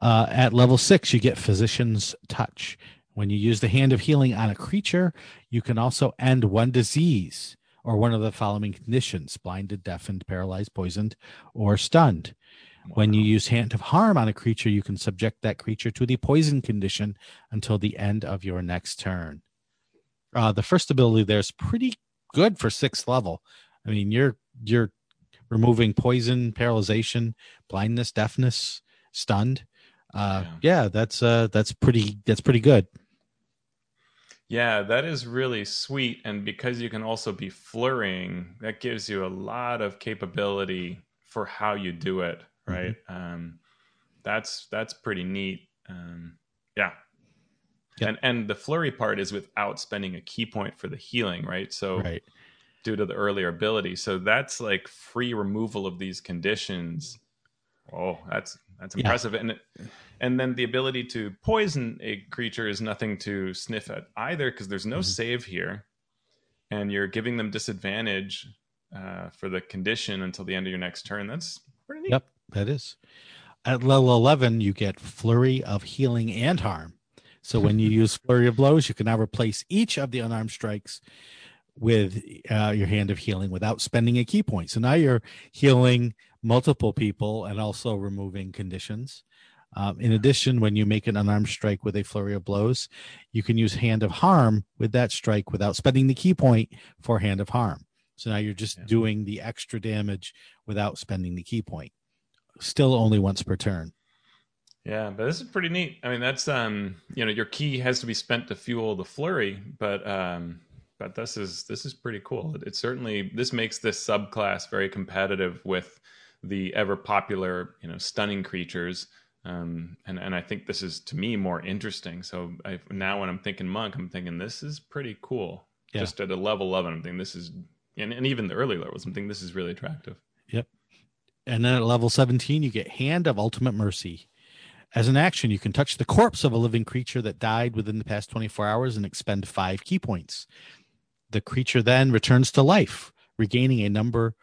Uh, at level six, you get Physician's Touch. When you use the Hand of Healing on a creature, you can also end one disease or one of the following conditions blinded, deafened, paralyzed, poisoned, or stunned. When you use Hand of Harm on a creature, you can subject that creature to the poison condition until the end of your next turn. Uh, the first ability there is pretty good for sixth level. I mean, you're you're removing poison, paralyzation, blindness, deafness, stunned. Uh, yeah. yeah, that's uh, that's pretty that's pretty good. Yeah, that is really sweet, and because you can also be flurrying, that gives you a lot of capability for how you do it right? Mm-hmm. Um, that's that's pretty neat. Um, yeah. Yep. And and the flurry part is without spending a ki point for the healing, right? So right. due to the earlier ability. So that's like free removal of these conditions. Oh, that's that's impressive. Yeah. And it, and then the ability to poison a creature is nothing to sniff at either because there's no mm-hmm. save here, and you're giving them disadvantage uh, for the condition until the end of your next turn. That's pretty neat. Yep. That is. At level 11, you get Flurry of Healing and Harm. So when you <laughs> use Flurry of Blows, you can now replace each of the unarmed strikes with uh, your Hand of Healing without spending a ki point. So now you're healing multiple people and also removing conditions. Um, in addition, when you make an unarmed strike with a flurry of blows, you can use Hand of Harm with that strike without spending the ki point for Hand of Harm. So now you're just yeah. doing the extra damage without spending the ki point still only once per turn. Yeah, but this is pretty neat. I mean, that's um, you know, your ki has to be spent to fuel the flurry, but um, but this is this is pretty cool. It, it certainly this makes this subclass very competitive with the ever popular, you know, stunning creatures. Um, and and I think this is to me more interesting. So I, now when I'm thinking monk, I'm thinking this is pretty cool. Yeah. Just at a level 11, I'm thinking this is, and, and even the early levels, I'm thinking this is really attractive. Yep. And then at level 17, you get Hand of Ultimate Mercy. As an action, you can touch the corpse of a living creature that died within the past 24 hours and expend five ki points. The creature then returns to life, regaining a number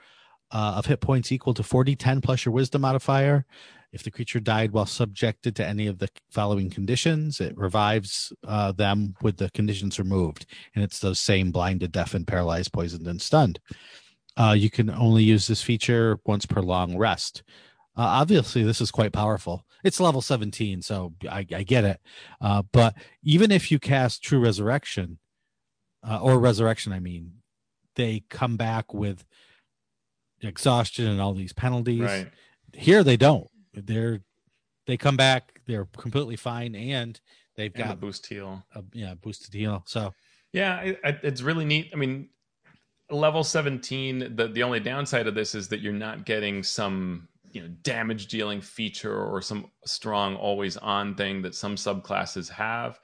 uh, of hit points equal to 40, 10 plus your wisdom modifier. If the creature died while subjected to any of the following conditions, it revives uh, them with the conditions removed. And it's those same blinded, deafened, paralyzed, poisoned, and stunned. Uh, you can only use this feature once per long rest. Uh, obviously, this is quite powerful. It's level 17, so I, I get it. Uh, but even if you cast True Resurrection, uh, or Resurrection, I mean, they come back with exhaustion and all these penalties. Right. Here, they don't. They're they come back. They're completely fine, and they've and got boost heal. A, yeah, boosted heal. So yeah, it, it's really neat. I mean, level 17 the the only downside of this is that you're not getting some you know damage dealing feature or some strong always on thing that some subclasses have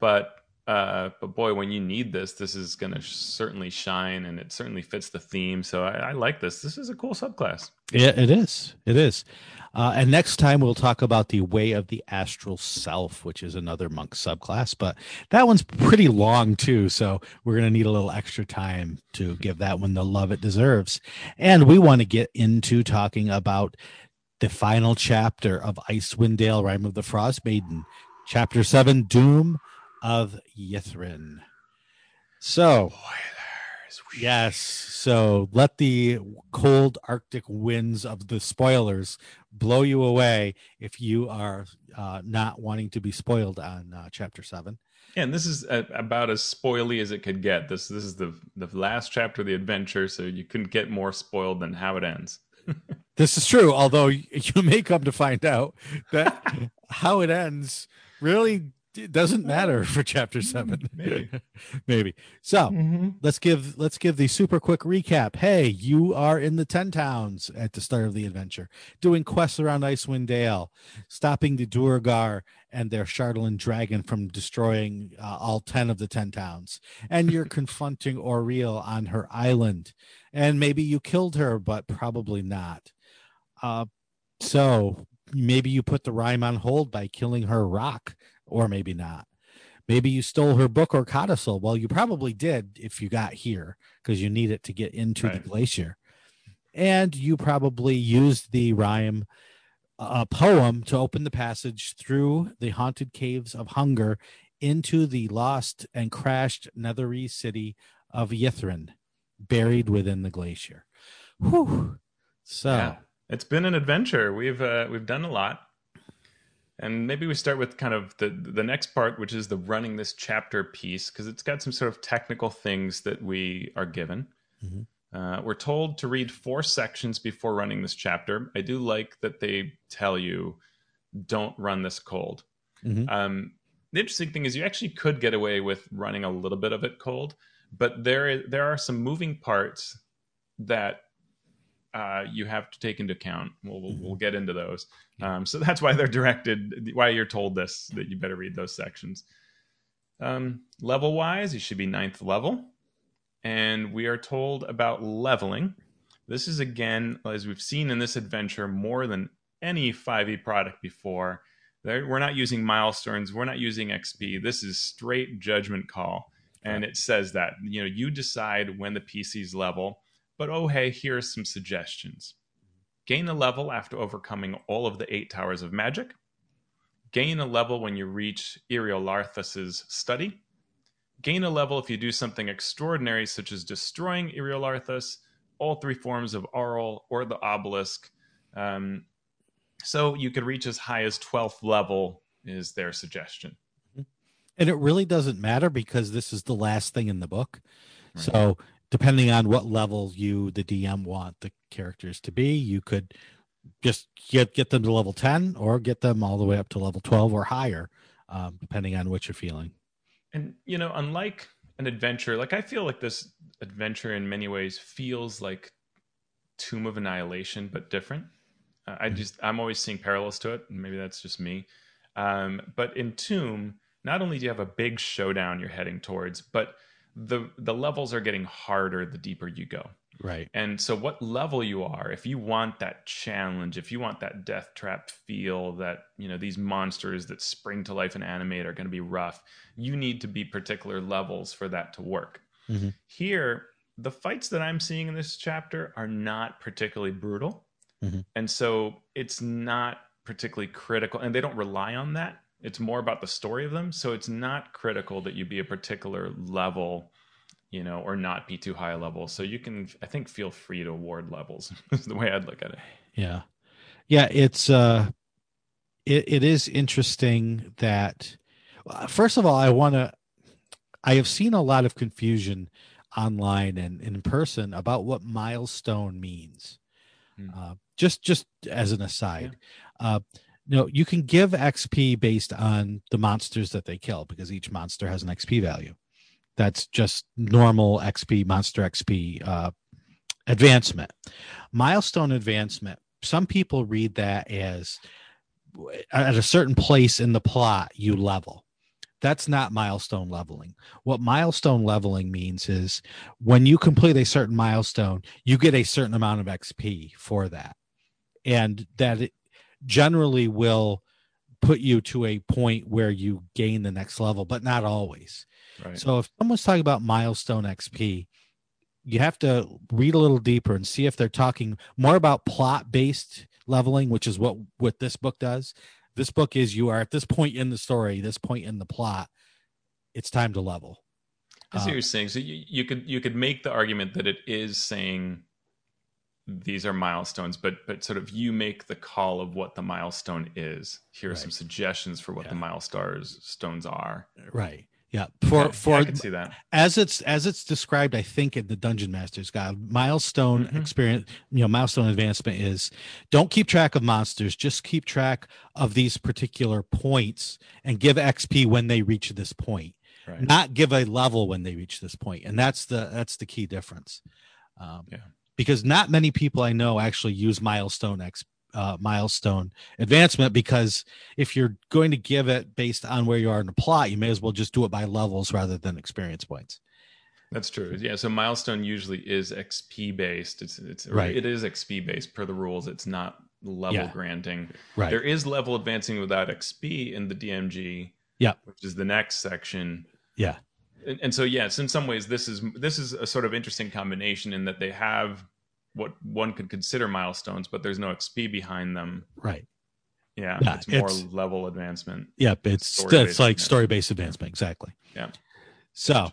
but uh, but boy, when you need this, this is going to certainly shine, and it certainly fits the theme. So I, I, like this. This is a cool subclass. Yeah, it is. It is. Uh, and next time we'll talk about the Way of the Astral Self, which is another monk subclass, but that one's pretty long too. So we're going to need a little extra time to give that one the love it deserves. And we want to get into talking about the final chapter of Icewind Dale, Rime of the Frost Maiden, chapter seven, Doom of Ythryn. So, spoilers. Yes. So let the cold Arctic winds of the spoilers blow you away if you are uh, not wanting to be spoiled on uh, chapter seven. Yeah, and this is a, about as spoily as it could get. This this is the the last chapter of the adventure, so you couldn't get more spoiled than how it ends. <laughs> this is true, although <laughs> you may come to find out that <laughs> how it ends really it doesn't matter <laughs> for chapter mm-hmm. seven. Maybe. <laughs> Maybe. So mm-hmm. let's give let's give the super quick recap. Hey, you are in the ten towns at the start of the adventure, doing quests around Icewind Dale, stopping the Duergar and their Chardalyn dragon from destroying uh, all ten of the ten towns, and you're <laughs> confronting Auril on her island, and maybe you killed her, but probably not. Uh, so maybe you put the Rime on hold by killing her rock, or maybe not. Maybe you stole her book or codicil. Well, you probably did if you got here because you need it to get into right. the glacier. And you probably used the Rime uh, poem to open the passage through the haunted caves of hunger into the lost and crashed Netherese city of Ythryn, buried within the glacier. Whew. So yeah. it's been an adventure. We've uh, we've done a lot. And maybe we start with kind of the the next part, which is the running this chapter piece, because it's got some sort of technical things that we are given. Mm-hmm. Uh, we're told to read four sections before running this chapter. I do like that they tell you don't run this cold. Mm-hmm. Um, the interesting thing is you actually could get away with running a little bit of it cold, but there there are some moving parts that uh, you have to take into account. We'll, we'll, we'll get into those. Um, so that's why they're directed, why you're told this, that you better read those sections. Um, level wise, you should be ninth level. And we are told about leveling. This is, again, as we've seen in this adventure, more than any 5e product before. we're not using milestones, we're not using XP. This is straight judgment call. And it says that, you know, you decide when the PC's level but oh hey, here are some suggestions. Gain a level after overcoming all of the eight towers of magic. Gain a level when you reach Iriolarthas's study. Gain a level if you do something extraordinary, such as destroying Iriolarthas, all three forms of Auril, or the obelisk. Um, so you could reach as high as 12th level, is their suggestion. And it really doesn't matter because this is the last thing in the book. Right. So depending on what level you the dm want the characters to be you could just get get them to level 10 or get them all the way up to level 12 or higher um, depending on what you're feeling. And you know unlike an adventure like i feel like this adventure in many ways feels like tomb of annihilation but different. Uh, i mm-hmm. just i'm always seeing parallels to it maybe that's just me. Um, but in tomb not only do you have a big showdown you're heading towards but the the levels are getting harder the deeper you go. Right. And so what level you are if you want that challenge if you want that death trap feel that you know these monsters that spring to life and animate are going to be rough you need to be particular levels for that to work. Mm-hmm. here the fights that i'm seeing in this chapter are not particularly brutal. Mm-hmm. and so it's not particularly critical and they don't rely on that it's more about the story of them. So it's not critical that you be a particular level, you know, or not be too high a level. So you can, I think, feel free to award levels. <laughs> is the way I'd look at it. Yeah, yeah. It's uh, it it is interesting that. First of all, I want to. I have seen a lot of confusion online and in person about what milestone means. Hmm. Uh, just just as an aside, yeah. uh, no, you can give XP based on the monsters that they kill because each monster has an XP value. That's just normal XP, monster XP uh, advancement. Milestone advancement, some people read that as at a certain place in the plot, you level. That's not milestone leveling. What milestone leveling means is when you complete a certain milestone, you get a certain amount of XP for that. And that generally will put you to a point where you gain the next level, but not always. Right. So if someone's talking about milestone XP, you have to read a little deeper and see if they're talking more about plot based leveling, which is what what this book does. This book is you are at this point in the story, this point in the plot, it's time to level. I see what uh, you're saying. So you, you could you could make the argument that it is saying these are milestones but but sort of you make the call of what the milestone is. Here are right. some suggestions for what yeah. the milestones stones are. Right. Yeah. For for yeah, I can see that. as it's as it's described i think in the dungeon master's guide milestone mm-hmm. experience you know milestone advancement is don't keep track of monsters. Just keep track of these particular points and give xp when they reach this point. Right. not give a level when they reach this point. And that's the that's the key difference. Um, yeah because not many people I know actually use milestone X uh, milestone advancement because if you're going to give it based on where you are in the plot, you may as well just do it by levels rather than experience points. That's true. Yeah. So milestone usually is XP based. It's it's right. It is XP based per the rules. It's not level Yeah. granting. Right. There is level advancing without XP in the DMG. Yeah. which is the next section. Yeah. And, and so yes, in some ways, this is this is a sort of interesting combination in that they have what one could consider milestones, but there's no XP behind them. Right. Yeah, Yeah, it's more it's- level advancement. Yep. It's it's like story based advancement. Exactly. Yeah. So,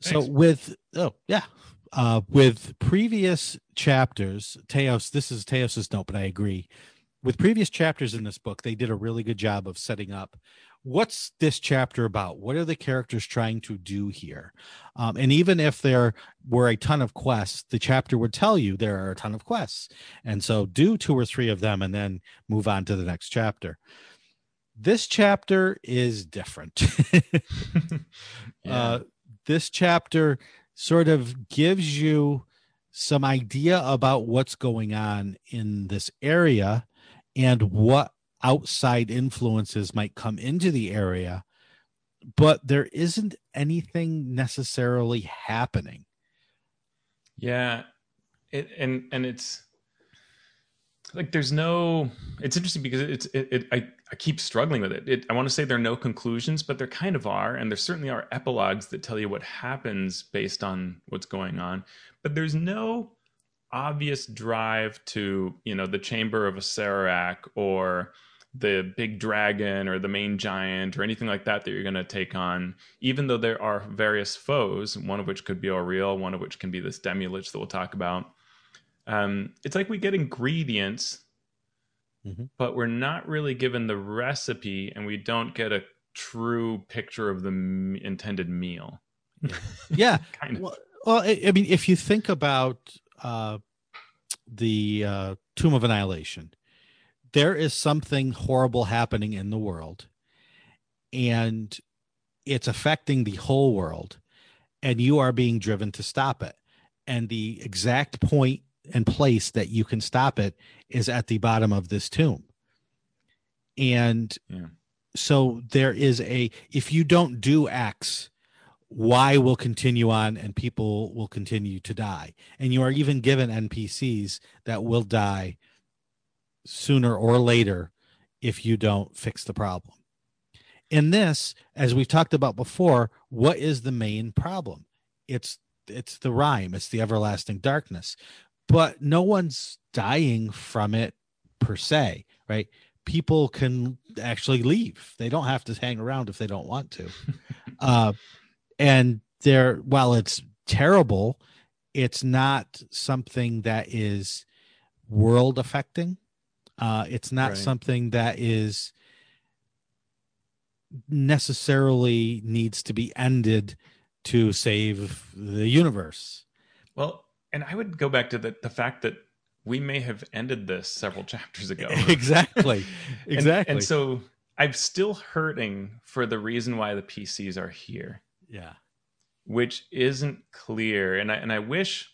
so with oh yeah, uh, with previous chapters, Teos. This is Teos's note, but I agree. With previous chapters in this book, they did a really good job of setting up what's this chapter about. What are the characters trying to do here? Um, and even if there were a ton of quests, the chapter would tell you there are a ton of quests, and so do two or three of them, and then move on to the next chapter. This chapter is different. <laughs> <laughs> Yeah. uh, this chapter sort of gives you some idea about what's going on in this area and what outside influences might come into the area but there isn't anything necessarily happening Yeah, it and and it's like there's no. It's interesting because it's it. it I I keep struggling with it. it. I want to say there are no conclusions, but there kind of are, and there certainly are epilogues that tell you what happens based on what's going on. But there's no obvious drive to you know the chamber of Acererak or the big dragon or the main giant or anything like that that you're going to take on even though there are various foes one of which could be Auril, one of which can be this Demilich that we'll talk about. Um, it's like we get ingredients Mhm. but we're not really given the recipe and we don't get a true picture of the m- intended meal. <laughs> Yeah. <laughs> Kind of. Well, well I, I mean if you think about uh the uh tomb of annihilation. There is something horrible happening in the world and it's affecting the whole world and you are being driven to stop it. And the exact point and place that you can stop it is at the bottom of this tomb. And Yeah. so there is a if you don't do x y will continue on and people will continue to die. And you are even given npcs that will die sooner or later if you don't fix the problem. In this as we've talked about before what is the main problem? It's it's the Rime it's the everlasting darkness. But no one's dying from it per se right? People can actually leave. They don't have to hang around if they don't want to. <laughs> Uh and they're while it's terrible it's not something that is world affecting. Uh it's not Right. something that is necessarily needs to be ended to save the universe. Well and i would go back to the, the fact that we may have ended this several <laughs> chapters ago. <laughs> Exactly. <laughs> And- exactly. and so i'm still hurting for the reason why the pcs are here yeah which isn't clear. And I and I wish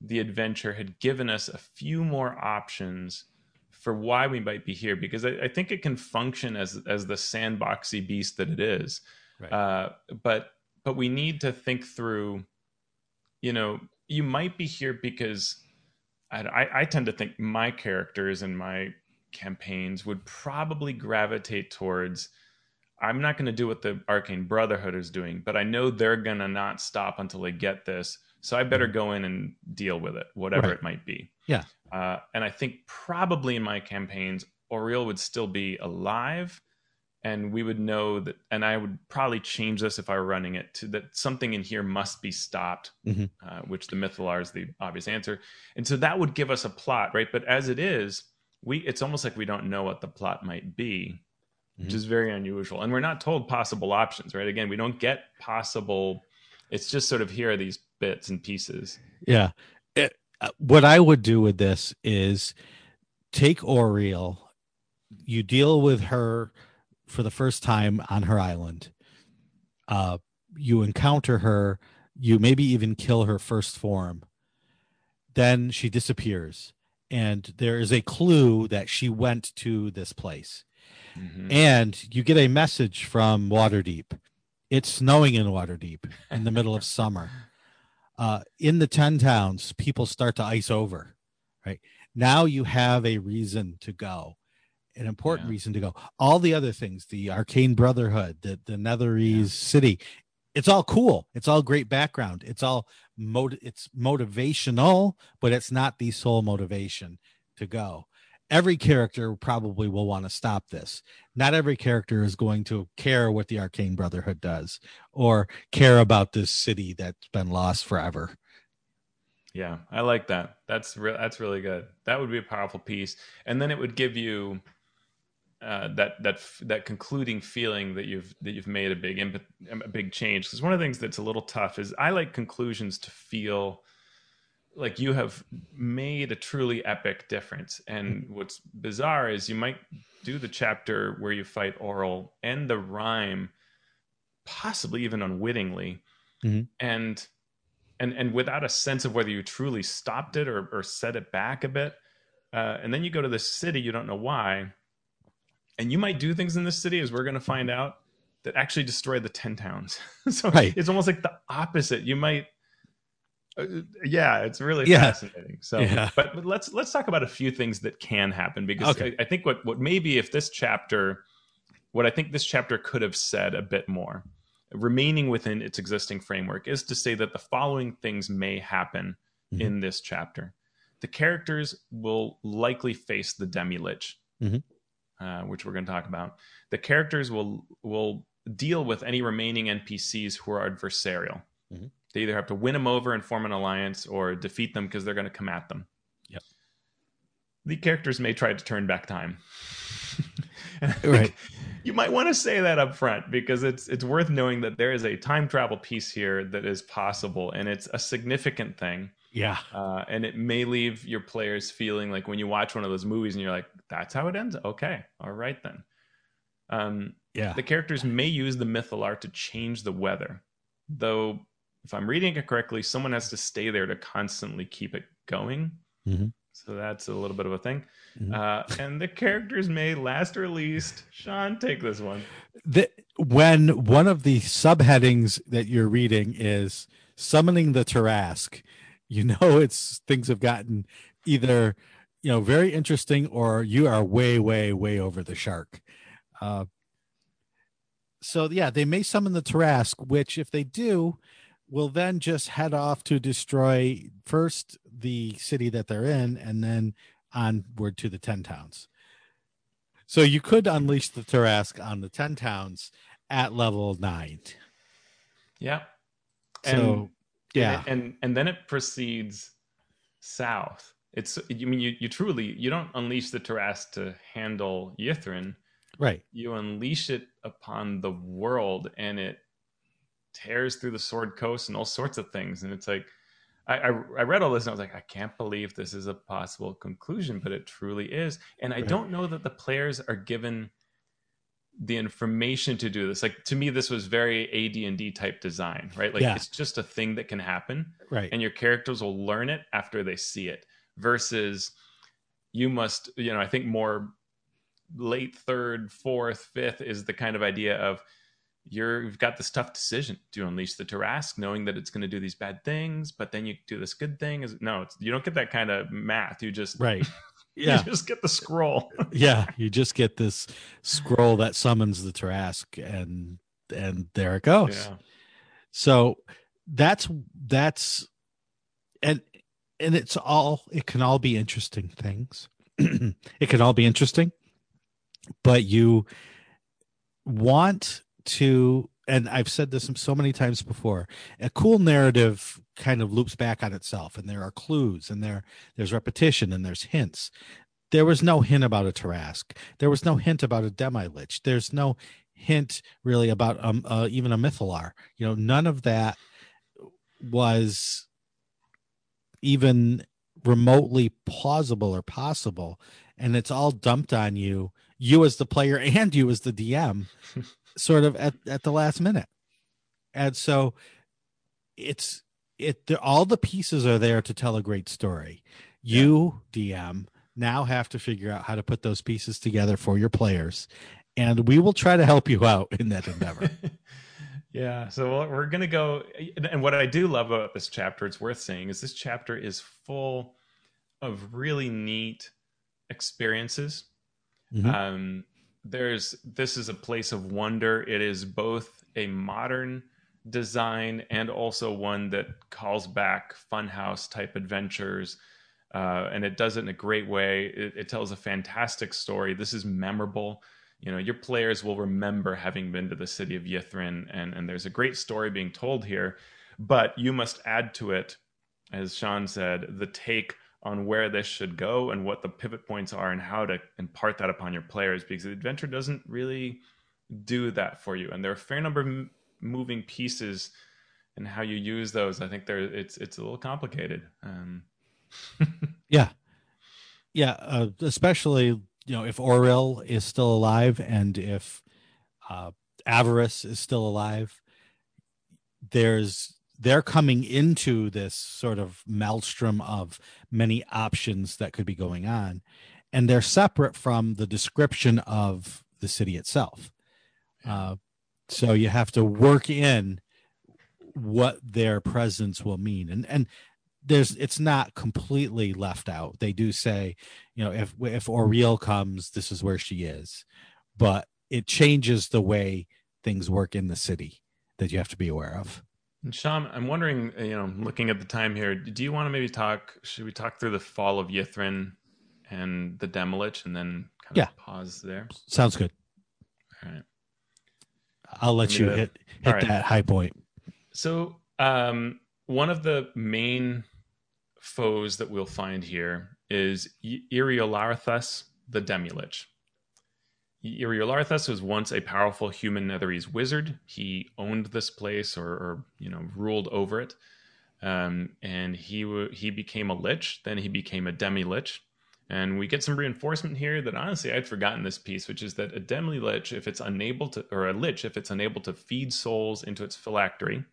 the adventure had given us a few more options for why we might be here, because I, I think it can function as as the sandboxy beast that it is. Right. Uh, but but we need to think through. You know, you might be here because I, I, I tend to think my characters and my campaigns would probably gravitate towards I'm not going to do what the Arcane Brotherhood is doing, but I know they're going to not stop until they get this. So I better go in and deal with it, whatever Right. it might be. Yeah. Uh, and I think probably in my campaigns, Auril would still be alive. And we would know that, and I would probably change this if I were running it to that something in here must be stopped, Mhm. uh, which the Mythalar is the obvious answer. And so that would give us a plot, right? But as it is, we it's almost like we don't know what the plot might be which Mhm. is very unusual. And we're not told possible options, right? Again, we don't get possible. It's just sort of here are these bits and pieces. Yeah. It, uh, what I would do with this is take Auril, you deal with her for the first time on her island. Uh, you encounter her, you maybe even kill her first form. Then she disappears, and there is a clue that she went to this place. Mhm. And you get a message from Waterdeep. It's snowing in Waterdeep in the middle of <laughs> summer. Uh, in the 10 towns, people start to ice over, right? now you have a reason to go an important Yeah. reason to go all the other things the arcane brotherhood the the netherese Yeah. city it's all cool it's all great background it's all mot- it's motivational but it's not the sole motivation to go every character probably will want to stop this not every character is going to care what the arcane brotherhood does or care about this city that's been lost forever Yeah, I like that. That's re- that's really good. That would be a powerful piece, and then it would give you uh, that that that concluding feeling that you've that you've made a big imp- a big change. Because one of the things that's a little tough is I like conclusions to feel like you have made a truly epic difference. And what's bizarre is you might do the chapter where you fight Auril and the Rime, possibly even unwittingly, Mhm. and and and without a sense of whether you truly stopped it or or set it back a bit. Uh, and then you go to the city, you don't know why, and you might do things in this city, as we're going to find out, that actually destroy the ten towns. <laughs> so Right. it's almost like the opposite. You might. Uh, yeah, it's really Yeah. fascinating. So, Yeah. but, but let's let's talk about a few things that can happen because Okay. I, I think what what maybe if this chapter, what I think this chapter could have said a bit more, remaining within its existing framework, is to say that the following things may happen Mhm. in this chapter. The characters will likely face the demi lich, Mhm. uh, which we're going to talk about. The characters will will deal with any remaining NPCs who are adversarial. Mhm. They either have to win them over and form an alliance, or defeat them because they're going to come at them. Yep. The characters may try to turn back time. And <laughs> I Right. You might want to say that up front because it's it's worth knowing that there is a time travel piece here that is possible, and it's a significant thing. yeah Uh, and it may leave your players feeling like when you watch one of those movies and you're like, "That's how it ends." Okay, all right then. Um, yeah the characters may use the mythalar to change the weather, though. If I'm reading it correctly, someone has to stay there to constantly keep it going. Mhm. So that's a little bit of a thing. Mhm. Uh, and the characters may last or least. Shawn, take this one. the, when one of the subheadings that you're reading is summoning the Tarrasque, you know <laughs> it's things have gotten either you know very interesting or you are way way way over the shark. Uh, so yeah, they may summon the Tarrasque, which if they do, will then just head off to destroy first the city that they're in, and then onward to the ten towns. So you could unleash the Tarrasque on the 10 towns at level nine. Yeah. So yeah. and, and and then it proceeds south. It's you mean you, you truly you don't unleash the Tarrasque to handle Ythryn. right. You unleash it upon the world, and it tears through the Sword Coast and all sorts of things. And it's like I, I I read all this and I was like, I can't believe this is a possible conclusion, but it truly is. And I don't know that the players are given the information to do this. Like to me, this was very AD&D type design, right? Like Yeah. it's just a thing that can happen Right. and your characters will learn it after they see it versus you must you know i think more late third fourth fifth is the kind of idea of you're you've got this tough decision do you unleash the Tarrasque knowing that it's going to do these bad things but then you do this good thing is no it's, you don't get that kind of math you just right. <laughs> Yeah. you just get the scroll <laughs> yeah. You just get this scroll that summons the Tarrasque and and there it goes. yeah So that's that's and and it's all it can all be interesting things. <clears throat> it can all be interesting, but you want to and I've said this so many times before. A cool narrative kind of loops back on itself and there are clues and there there's repetition and there's hints. There was no hint about a Tarrasque. There was no hint about a Demi Lich. There's no hint really about um uh, even a Mythalar. You know, none of that was even remotely plausible or possible and it's all dumped on you you as the player and you as the dm <laughs> sort of at, at the last minute. And so it's it all the pieces are there to tell a great story. You dm now have to figure out how to put those pieces together for your players. And we will try to help you out in that endeavor. <laughs> Yeah so we're gonna go and what i do love about this chapter it's worth saying is this chapter is full of really neat experiences. Mhm. Um, there's this is a place of wonder. It is both a modern design and also one that calls back funhouse type adventures. Uh, and it does it in a great way. It, it tells a fantastic story. This is memorable. You know, your players will remember having been to the city of Ythryn, and, and there's a great story being told here. But you must add to it, as Shawn said, the take on where this should go and what the pivot points are and how to impart that upon your players because the adventure doesn't really do that for you. And there are a fair number of moving pieces and how you use those. I think there it's it's a little complicated. Um <laughs> Yeah, yeah. Uh, especially you know if Auril is still alive and if uh, Avarice is still alive, there's they're coming into this sort of maelstrom of many options that could be going on, and they're separate from the description of the city itself. Uh, so you have to work in what their presence will mean, and and there's it's not completely left out. They do say, you know, if if Auril comes, this is where she is, but it changes the way things work in the city that you have to be aware of. And Shawn i'm wondering uh, you know looking at the time here do you want to maybe talk should we talk through the fall of Ythryn and the demilich and then kind Yeah. of pause there Sounds good. all right I'll let you hit hit right. that high point. So, um, one of the main foes that we'll find here is I- the Demilich. Iriolarthas was once a powerful human Netherese wizard. He owned this place, or, or you know, ruled over it. Um, and he w- he became a lich. Then he became a demi lich. And we get some reinforcement here that honestly I'd forgotten this piece, which is that a demi lich, if it's unable to, or a lich, if it's unable to feed souls into its phylactery,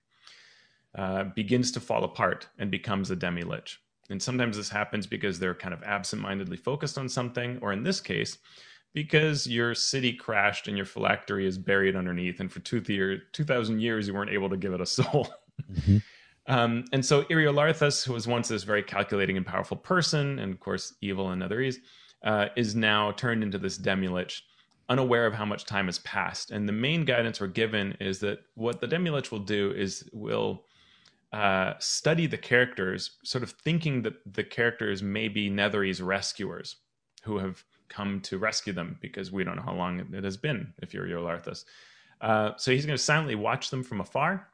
uh, begins to fall apart and becomes a demi lich. And sometimes this happens because they're kind of absent-mindedly focused on something, or in this case, because your city crashed and your phylactery is buried underneath, and for two, year, 2,000 years you weren't able to give it a soul. Mhm. <laughs> Um, and so Iriolarthas, who was once this very calculating and powerful person, and of course evil and Netherese, uh, is now turned into this demilich, unaware of how much time has passed. And the main guidance we're given is that what the demilich will do is will uh, study the characters, sort of thinking that the characters may be Netherese rescuers who have come to rescue them because we don't know how long it has been if you're Iriolarthas. Uh, so he's going to silently watch them from afar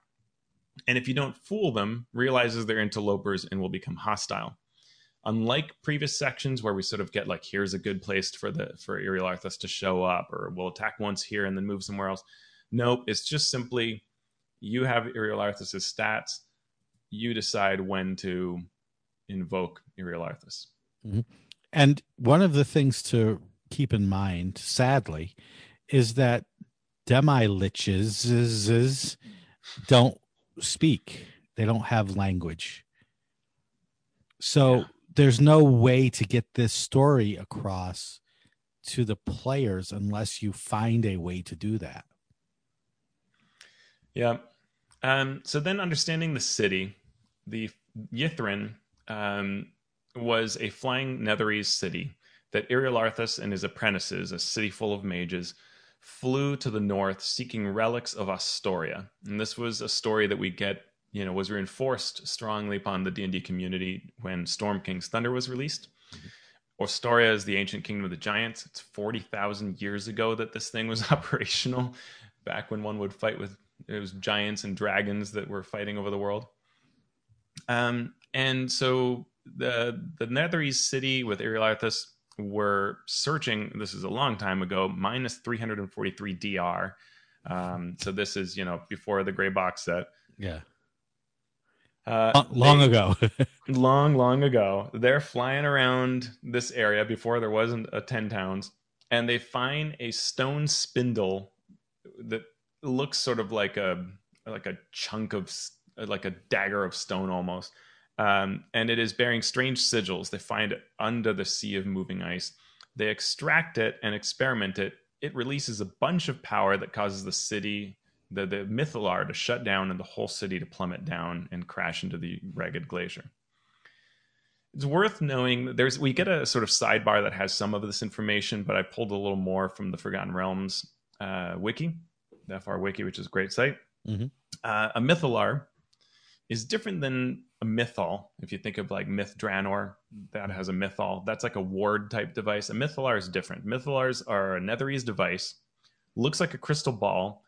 and if you don't fool them, realizes they're interlopers and will become hostile. Unlike previous sections where we sort of get like, here's a good place for the for Iriolarthas to show up, or we'll attack once here and then move somewhere else. Nope, it's just simply you have Iriolarthas's stats. You decide when to invoke Iriolarthas. And one of the things to keep in mind, sadly, is that demi liches don't speak. They don't have language. So Yeah. there's no way to get this story across to the players unless you find a way to do that. Yeah. Um, so then understanding the city, the Yithrin um, was a flying Netherese city that Iriolarthas and his apprentices, a city full of mages, flew to the north seeking relics of Ostoria. And this was a story that we get, you know, was reinforced strongly upon the D&D community when Storm King's Thunder was released. Ostoria is the ancient kingdom of the giants. It's 40,000 years ago that this thing was <laughs> operational, back when one would fight with it was giants and dragons that were fighting over the world. Um, and so the the Netherese city with Iriolarthas were searching. This is a long time ago, minus 343 DR. Um, so this is you know before the gray box set. Yeah. Uh, Long, long they- ago. <laughs> long, long ago. They're flying around this area before there wasn't a 10 towns, and they find a stone spindle that looks sort of like a like a chunk of like a dagger of stone almost. Um, and it is bearing strange sigils. They find it under the sea of moving ice. They extract it and experiment it. It releases a bunch of power that causes the city, the the Mythalar, to shut down and the whole city to plummet down and crash into the ragged glacier. it's worth knowing that there's we get a sort of sidebar that has some of this information, but I pulled a little more from the Forgotten Realms uh, wiki, the FR wiki, which is a great site. Mhm. Uh, a mythalar is different than a mythal. If you think of like Myth Drannor, that has a mythal. That's like a ward type device. A mythalar is different. Mythalars are a Netherese device, looks like a crystal ball,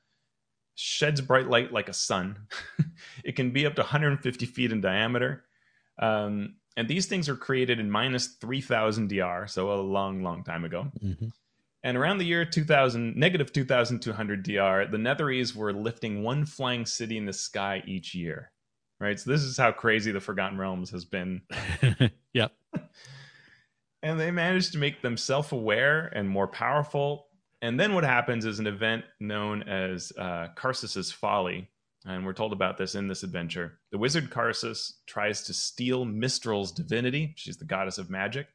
sheds bright light like a sun. <laughs> it can be up to 150 feet in diameter. Um, and these things are created in minus 3000 DR, so a long, long time ago. Mhm. And around the year 2000, negative 2200 DR, the Netherese were lifting one flying city in the sky each year. Right? So this is how crazy the Forgotten Realms has been. <laughs> yep. <laughs> And they managed to make them self aware and more powerful. And then what happens is an event known as uh, Karsus's Folly. And we're told about this in this adventure. The wizard Karsus tries to steal Mystryl's divinity. She's the goddess of magic.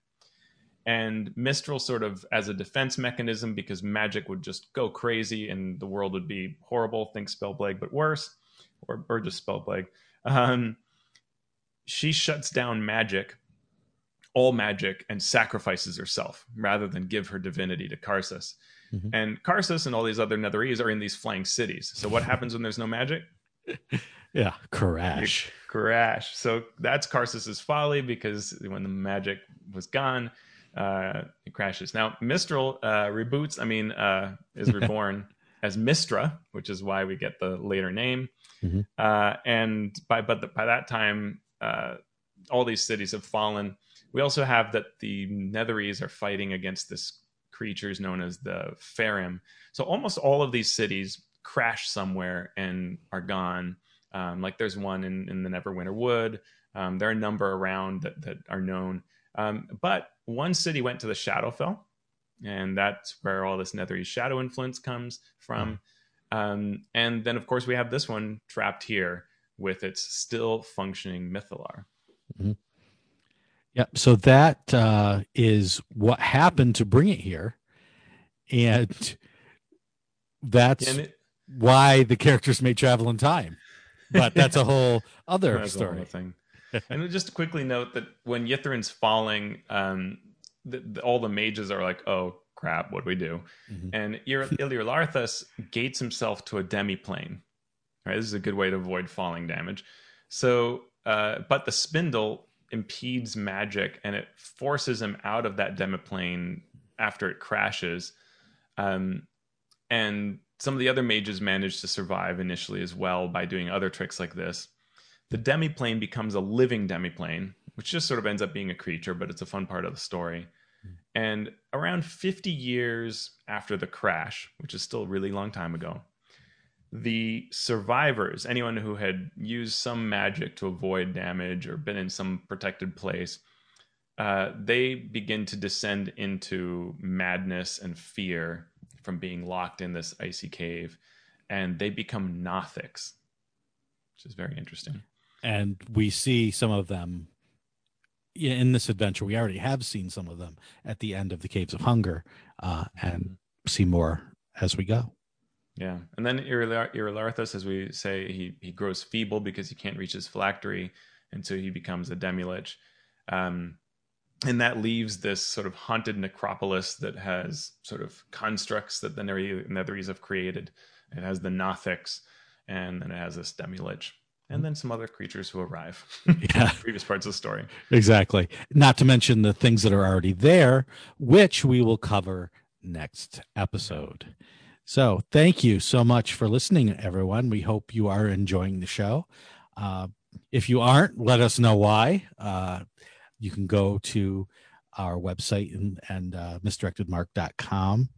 And Mystryl, sort of as a defense mechanism, because magic would just go crazy and the world would be horrible. Think Spellplague, but worse, or, or just Spellplague. Um, she shuts down magic all magic and sacrifices herself rather than give her divinity to Karsus. Mhm. And Karsus and all these other Netherese are in these flying cities. So what happens when there's no magic? <laughs> Yeah. Crash. <laughs> Crash. So that's Karsus's folly because when the magic was gone, uh, it crashes. Now Mystryl uh, reboots. I mean, uh, is <laughs> reborn as Mystra, which is why we get the later name. Mhm. Uh, and by but the, by that time, uh, all these cities have fallen. We also have that the Netherese are fighting against this creatures known as the Phaerimm. So almost all of these cities crash somewhere and are gone. Um, like there's one in, in the Neverwinter Wood. Um, there are a number around that, that are known. Um, but one city went to the Shadowfell, and that's where all this Netherese shadow influence comes from. Um, and then, of course, we have this one trapped here with its still functioning Mythalar. Yep. So that uh, is what happened to bring it here, and that's And it, why the characters may travel in time. But that's a <laughs> whole other That's a whole story. thing. and just to quickly note that when Ythryn's falling, um, the, the, all the mages are like, "Oh crap, what do we do?" Mhm. And Iriolarthas <laughs> gates himself to a demiplane. Right, this is a good way to avoid falling damage. So, uh, but the spindle impedes magic, and it forces him out of that demiplane after it crashes. Um, and some of the other mages manage to survive initially as well by doing other tricks like this the demiplane becomes a living demiplane, which just sort of ends up being a creature, but it's a fun part of the story. And around 50 years after the crash, which is still a really long time ago, the survivors, anyone who had used some magic to avoid damage or been in some protected place, uh, they begin to descend into madness and fear from being locked in this icy cave. And they become Nothics, which is very interesting. and we see some of them in this adventure. We already have seen some of them at the end of the Caves of Hunger, uh, and see more as we go. Yeah, and then Irilar- Iriolarthas, as we say, he he grows feeble because he can't reach his phylactery, and so he becomes a demilich, um, and that leaves this sort of haunted necropolis that has sort of constructs that the Nether- Netherese have created. It has the Nothics, and then it has this demilich, and then some other creatures who arrive. <laughs> Yeah. <laughs> previous parts of the story. Exactly. Not to mention the things that are already there, which we will cover next episode. So, thank you so much for listening, everyone. We hope you are enjoying the show. Uh, if you aren't, let us know why. Uh, you can go to our website and, and uh, misdirectedmark.com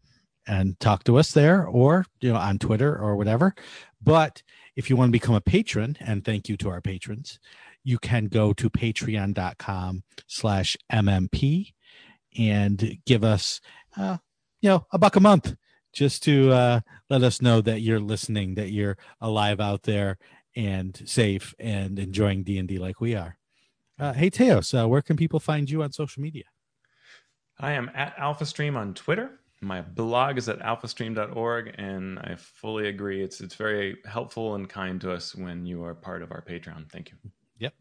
and talk to us there or you know on Twitter or whatever. But if you want to become a patron, and thank you to our patrons, you can go to patreon.com slash mmp and give us uh, you know a buck a month just to uh, let us know that you're listening that you're alive out there and safe and enjoying d&d like we are uh, hey teos uh, where can people find you on social media I am at AlphaStream on Twitter. My blog is at alphastream.org, and I fully agree. It's it's very helpful and kind to us when you are part of our Patreon. Thank you. Yep.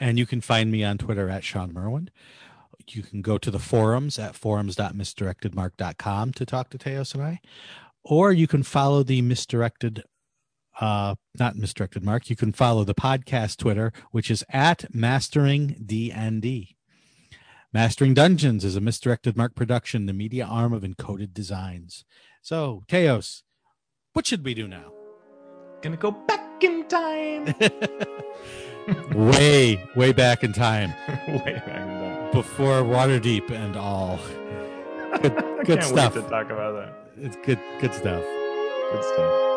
And you can find me on Twitter at Shawn Merwin. You can go to the forums at forums.misdirectedmark.com to talk to Teos and I. Or you can follow the misdirected uh not misdirected mark you can follow the podcast twitter which is at mastering dnd mastering dungeons is a misdirected mark production the media arm of encoded designs so teos what should we do now Gonna go back in time. <laughs> way way back in time <laughs> Way back in time. before waterdeep and all good, <laughs> I good can't stuff Wait to talk about that. it's good good stuff Good stuff.